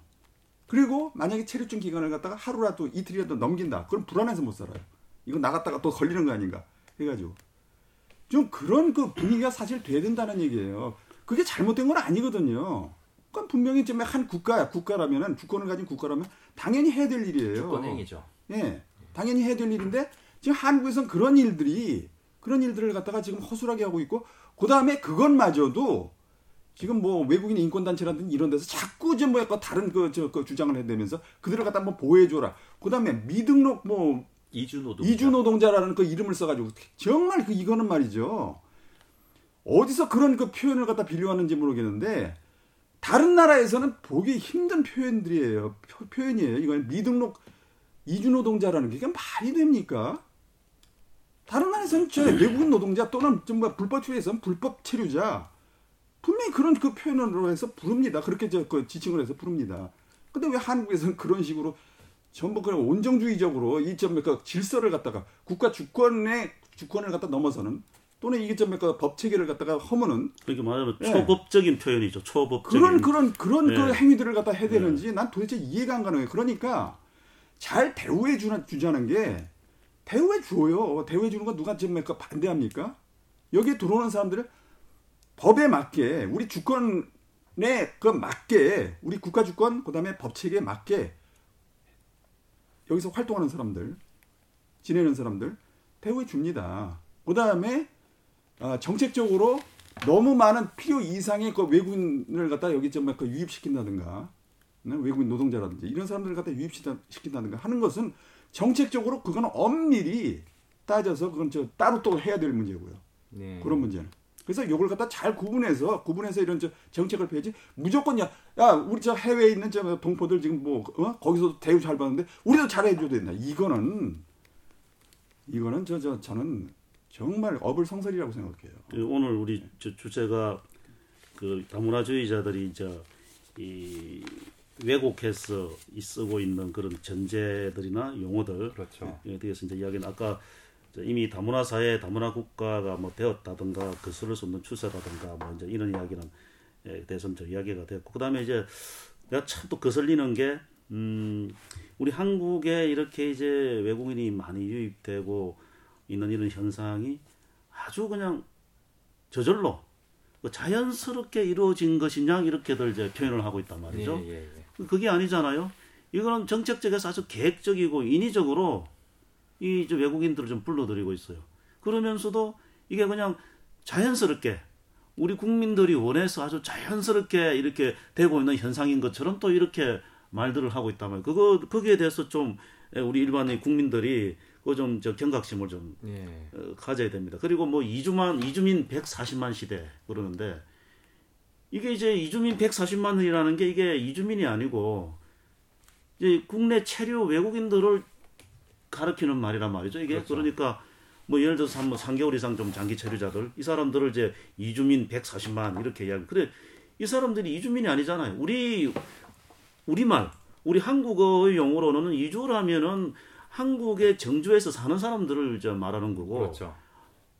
그리고 만약에 체류증 기간을 갖다가 하루라도 이틀이라도 넘긴다. 그럼 불안해서 못 살아요. 이거 나갔다가 또 걸리는 거 아닌가 해가지고 좀 그런 그 분위기가 사실 돼야 된다는 얘기예요. 그게 잘못된 건 아니거든요. 그건 분명히 좀한 국가야 국가라면은 주권을 가진 국가라면 당연히 해야 될 일이에요. 주권 행위죠. 예, 당연히 해야 될 일인데 지금 한국에서는 그런 일들이 그런 일들을 갖다가 지금 허술하게 하고 있고 그 다음에 그것마저도 지금 뭐 외국인 인권단체라든지 이런 데서 자꾸 좀뭐 약간 다른 그, 저, 그 주장을 해대면서 그들을 갖다 한번 보호해줘라. 그 다음에 미등록 뭐. 이주노동자. 이주노동자라는 그 이름을 써가지고 정말 그 이거는 말이죠. 어디서 그런 그 표현을 갖다 빌려왔는지 모르겠는데 다른 나라에서는 보기 힘든 표현들이에요. 표, 현이에요 이건 미등록 이주 노동자라는 게 이게 말이 됩니까? 다른 나라에서는 저 외국인 노동자 또는 정말 불법 체류에서는 불법 체류자 분명히 그런 그 표현으로 해서 부릅니다. 그렇게 저 그 지칭을 해서 부릅니다. 근데 왜 한국에서는 그런 식으로 전부 그냥 온정주의적으로 이점그 질서를 갖다가 국가 주권의 주권을 갖다 넘어서는 또는 이게 좀그 체계를 갖다가 허무는 그러니까 말하면 예. 초법적인 표현이죠. 초법적인 그런 그런 그런 네. 그 행위들을 갖다 해야 되는지 네. 난 도대체 이해가 안 가는 거예요. 그러니까 잘 대우해 주는 주자는 게 대우해 줘요. 대우해 주는 거 누가 지금 그 반대합니까? 여기에 들어오는 사람들은 법에 맞게 우리 주권에 그 맞게 우리 국가 주권 그다음에 법 체계에 맞게 여기서 활동하는 사람들 지내는 사람들 대우해 줍니다. 그다음에 아, 정책적으로 너무 많은 필요 이상의 그 외국인을 갖다 여기 좀그 유입시킨다든가 네, 외국인 노동자라든지 이런 사람들을 갖다 유입시킨다든가 하는 것은 정책적으로 그거는 엄밀히 따져서 그건 저 따로 또 해야 될 문제고요. 네. 그런 문제는. 그래서 이걸 갖다 잘 구분해서 구분해서 이런 저 정책을 펴야지 무조건 야, 야 우리 저 해외에 있는 저 동포들 지금 뭐 어? 거기서 대우 잘 받는데 우리도 잘해줘야 된다. 이거는 이거는 저 저 저는 정말 어불성설이라고 생각해요. 그 오늘 우리 저 주제가 그 다문화주의자들이 저이 왜곡해서 쓰고 있는 그런 전제들이나 용어들에 그렇죠. 대해서 이제 이야기는 아까 이미 다문화 사회, 다문화 국가가 뭐 되었다든가 거스를 수 없는 추세라든가 뭐 이제 이런 이야기는 예, 대해서 좀 이야기가 됐고 그다음에 이제 내가 참 또 거슬리는 게 음, 우리 한국에 이렇게 이제 외국인이 많이 유입되고 있는 이런 현상이 아주 그냥 저절로 뭐 자연스럽게 이루어진 것이냐 이렇게들 이제 표현을 하고 있단 말이죠. 예, 예, 예. 그게 아니잖아요. 이거는 정책적에서 아주 계획적이고 인위적으로 이 외국인들을 좀 불러들이고 있어요. 그러면서도 이게 그냥 자연스럽게 우리 국민들이 원해서 아주 자연스럽게 이렇게 되고 있는 현상인 것처럼 또 이렇게 말들을 하고 있단 말이에요. 그거 거기에 대해서 좀 우리 일반의 국민들이 그좀저 경각심을 좀 예. 어, 가져야 됩니다. 그리고 뭐 이주만 이주민 140만 시대 그러는데 이게 이제 이주민 140만이라는 게 이게 이주민이 아니고 이제 국내 체류 외국인들을 가르키는 말이란 말이죠. 이게 그렇죠. 그러니까 뭐 예를 들어서 한뭐 3개월 이상 좀 장기 체류자들 이 사람들을 이제 이주민 140만 이렇게 이야기. 그래 이 사람들이 이주민이 아니잖아요. 우리 우리말 우리 한국어의 용어로는 이주라면은 한국의 정주에서 사는 사람들을 이제 말하는 거고 그렇죠.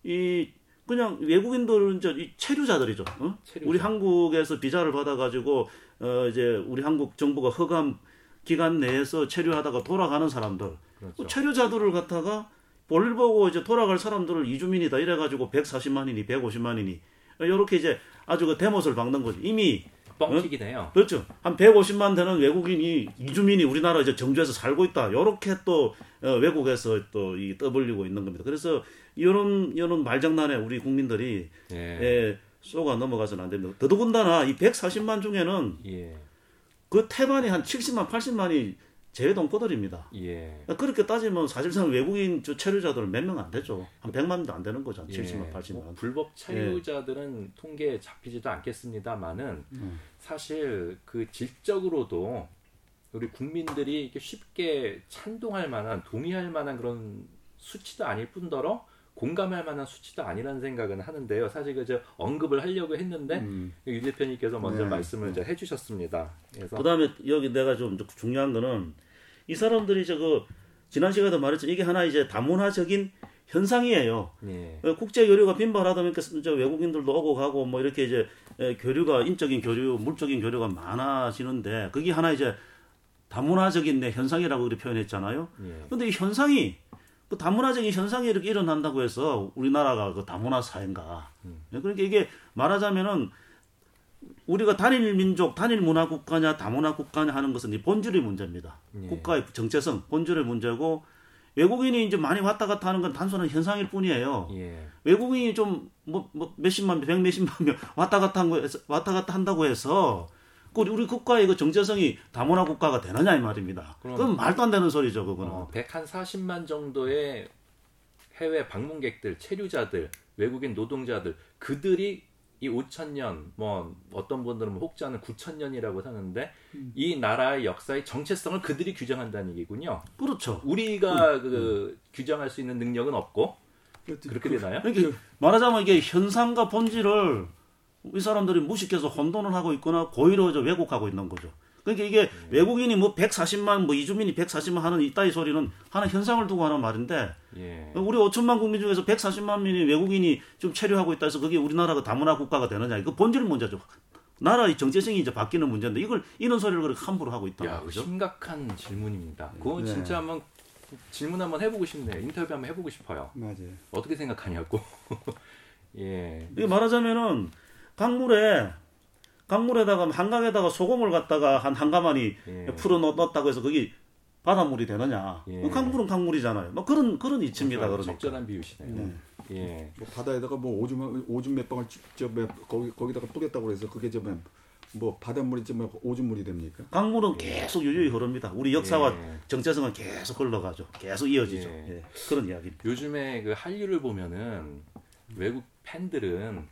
이 그냥 외국인들은 이제 체류자들이죠. 어? 체류자. 우리 한국에서 비자를 받아가지고 어 이제 우리 한국 정부가 허감 기간 내에서 체류하다가 돌아가는 사람들, 그렇죠. 그 체류자들을 갖다가 볼일 보고 이제 돌아갈 사람들을 이주민이다 이래가지고 140만이니 150만이니 이렇게 이제 아주 그 대못을 박는 거죠. 이미 뻥튀기 네요. 어? 그렇죠. 한 150만 되는 외국인이 이주민이 우리나라 이제 정주에서 살고 있다. 이렇게 또 어, 외국에서 또 이 떠벌리고 있는 겁니다. 그래서 이런 이런 말장난에 우리 국민들이 예. 예, 쏘가 넘어가서는 안 됩니다. 더더군다나 이 140만 중에는 예. 그 태반이 한 70만, 80만이 재외동포들입니다. 예. 그렇게 따지면 사실상 외국인 체류자들은 몇 명 안 되죠. 한 100만도 안 되는 거죠. 예. 70만, 80만. 뭐 불법 체류자들은 예. 통계에 잡히지도 않겠습니다만은 음. 사실 그 질적으로도 우리 국민들이 이렇게 쉽게 찬동할 만한 동의할 만한 그런 수치도 아닐 뿐더러 공감할 만한 수치도 아니라는 생각은 하는데요. 사실 그저 언급을 하려고 했는데 음. 유 대표님께서 먼저 네. 말씀을 이제 해주셨습니다. 그래서 그다음에 여기 내가 좀 중요한 거는 이 사람들이 저그 지난 시간에도 말했죠. 이게 하나 이제 다문화적인 현상이에요. 예. 국제 교류가 빈발하다 보니까 이제 외국인들도 오고 가고 뭐 이렇게 이제 교류가 인적인 교류, 물적인 교류가 많아지는데 그게 하나 이제 다문화적인 내 현상이라고 그렇게 표현했잖아요. 예. 근데 이 현상이 그 다문화적인 현상이 이렇게 일어난다고 해서 우리나라가 그 다문화 사회인가. 음. 그러니까 이게 말하자면은 우리가 단일 민족, 단일 문화 국가냐, 다문화 국가냐 하는 것은 이 본질의 문제입니다. 예. 국가의 정체성, 본질의 문제고 외국인이 이제 많이 왔다 갔다 하는 건 단순한 현상일 뿐이에요. 예. 외국인이 좀 뭐 뭐 몇십만 명, 백 몇십만 명 왔다 갔다 한 거, 왔다 갔다 한다고 해서 그 우리 국가의 그 정체성이 다문화 국가가 되느냐 이 말입니다. 그럼, 그건 말도 안 되는 소리죠, 그거는. 어, 140만 정도의 해외 방문객들, 체류자들, 외국인 노동자들 그들이 이 5천 년, 뭐 어떤 분들은 뭐 혹자는 9천 년이라고 하는데 음. 이 나라의 역사의 정체성을 그들이 규정한다는 얘기군요. 그렇죠. 우리가 음. 그 음. 규정할 수 있는 능력은 없고 그렇지. 그렇게 그, 되나요? 그러니까 말하자면 이게 현상과 본질을 이 사람들이 무식해서 혼돈을 하고 있거나 고의로 왜곡하고 있는 거죠. 그러니까 이게 음. 외국인이 뭐 140만, 뭐 이주민이 140만 하는 이따위 소리는 하나 현상을 두고 하는 말인데, 예. 우리 5천만 국민 중에서 140만 명이 외국인이 좀 체류하고 있다 해서 그게 우리나라가 다문화 국가가 되느냐. 이거 본질 문제죠. 나라의 정체성이 이제 바뀌는 문제인데 이걸 이런 소리를 그렇게 함부로 하고 있다. 야, 그죠? 심각한 질문입니다. 그거 네. 진짜 한번 질문 한번 해보고 싶네요. 인터뷰 한번 해보고 싶어요. 맞아요. 어떻게 생각하냐고. 예. 이게 말하자면은 강물에 강물에다가 한강에다가 소금을 갖다가 한 한가마니 예. 풀어 넣었다고 해서 거기 바닷물이 되느냐? 예. 그 강물은 강물이잖아요. 뭐 그런 그런 이치입니다. 그러니까. 적절한 비유시네요. 예. 예. 뭐 바다에다가 뭐 오줌 오줌 몇 방울 저 거기 거기다가 뿌렸다고 그래서 그게 좀뭐 바닷물이 좀 오줌물이 됩니까? 강물은 예. 계속 유유히 흐릅니다. 우리 역사와 예. 정체성은 계속 흘러가죠. 계속 이어지죠. 예. 그런 이야기. 요즘에 그 한류를 보면은 외국 팬들은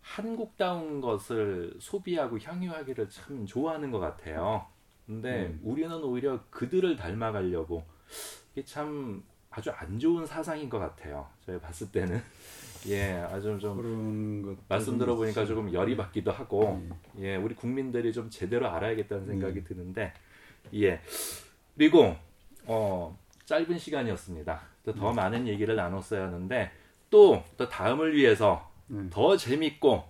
한국다운 것을 소비하고 향유하기를 참 좋아하는 것 같아요. 근데 음. 우리는 오히려 그들을 닮아가려고 이게 참 아주 안 좋은 사상인 것 같아요. 저희 봤을 때는 예 아주 좀 말씀 들어보니까 조금 열이 받기도 하고 음. 예 우리 국민들이 좀 제대로 알아야겠다는 생각이 음. 드는데 예 그리고 어 짧은 시간이었습니다. 더 네. 많은 얘기를 나눴어야 하는데 또더 다음을 위해서 네. 더 재밌고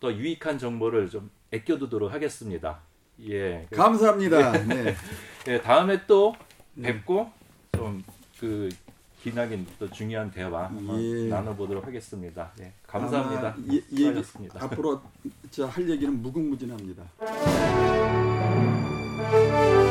더 유익한 정보를 좀 아껴두도록 하겠습니다. 예. 감사합니다. 예. 네. 예, 다음에 또 네. 뵙고 좀 그 기나긴 또 중요한 대화 예. 나눠보도록 하겠습니다. 예, 감사합니다. 예, 수고하셨습니다. 앞으로 할 얘기는 무궁무진합니다.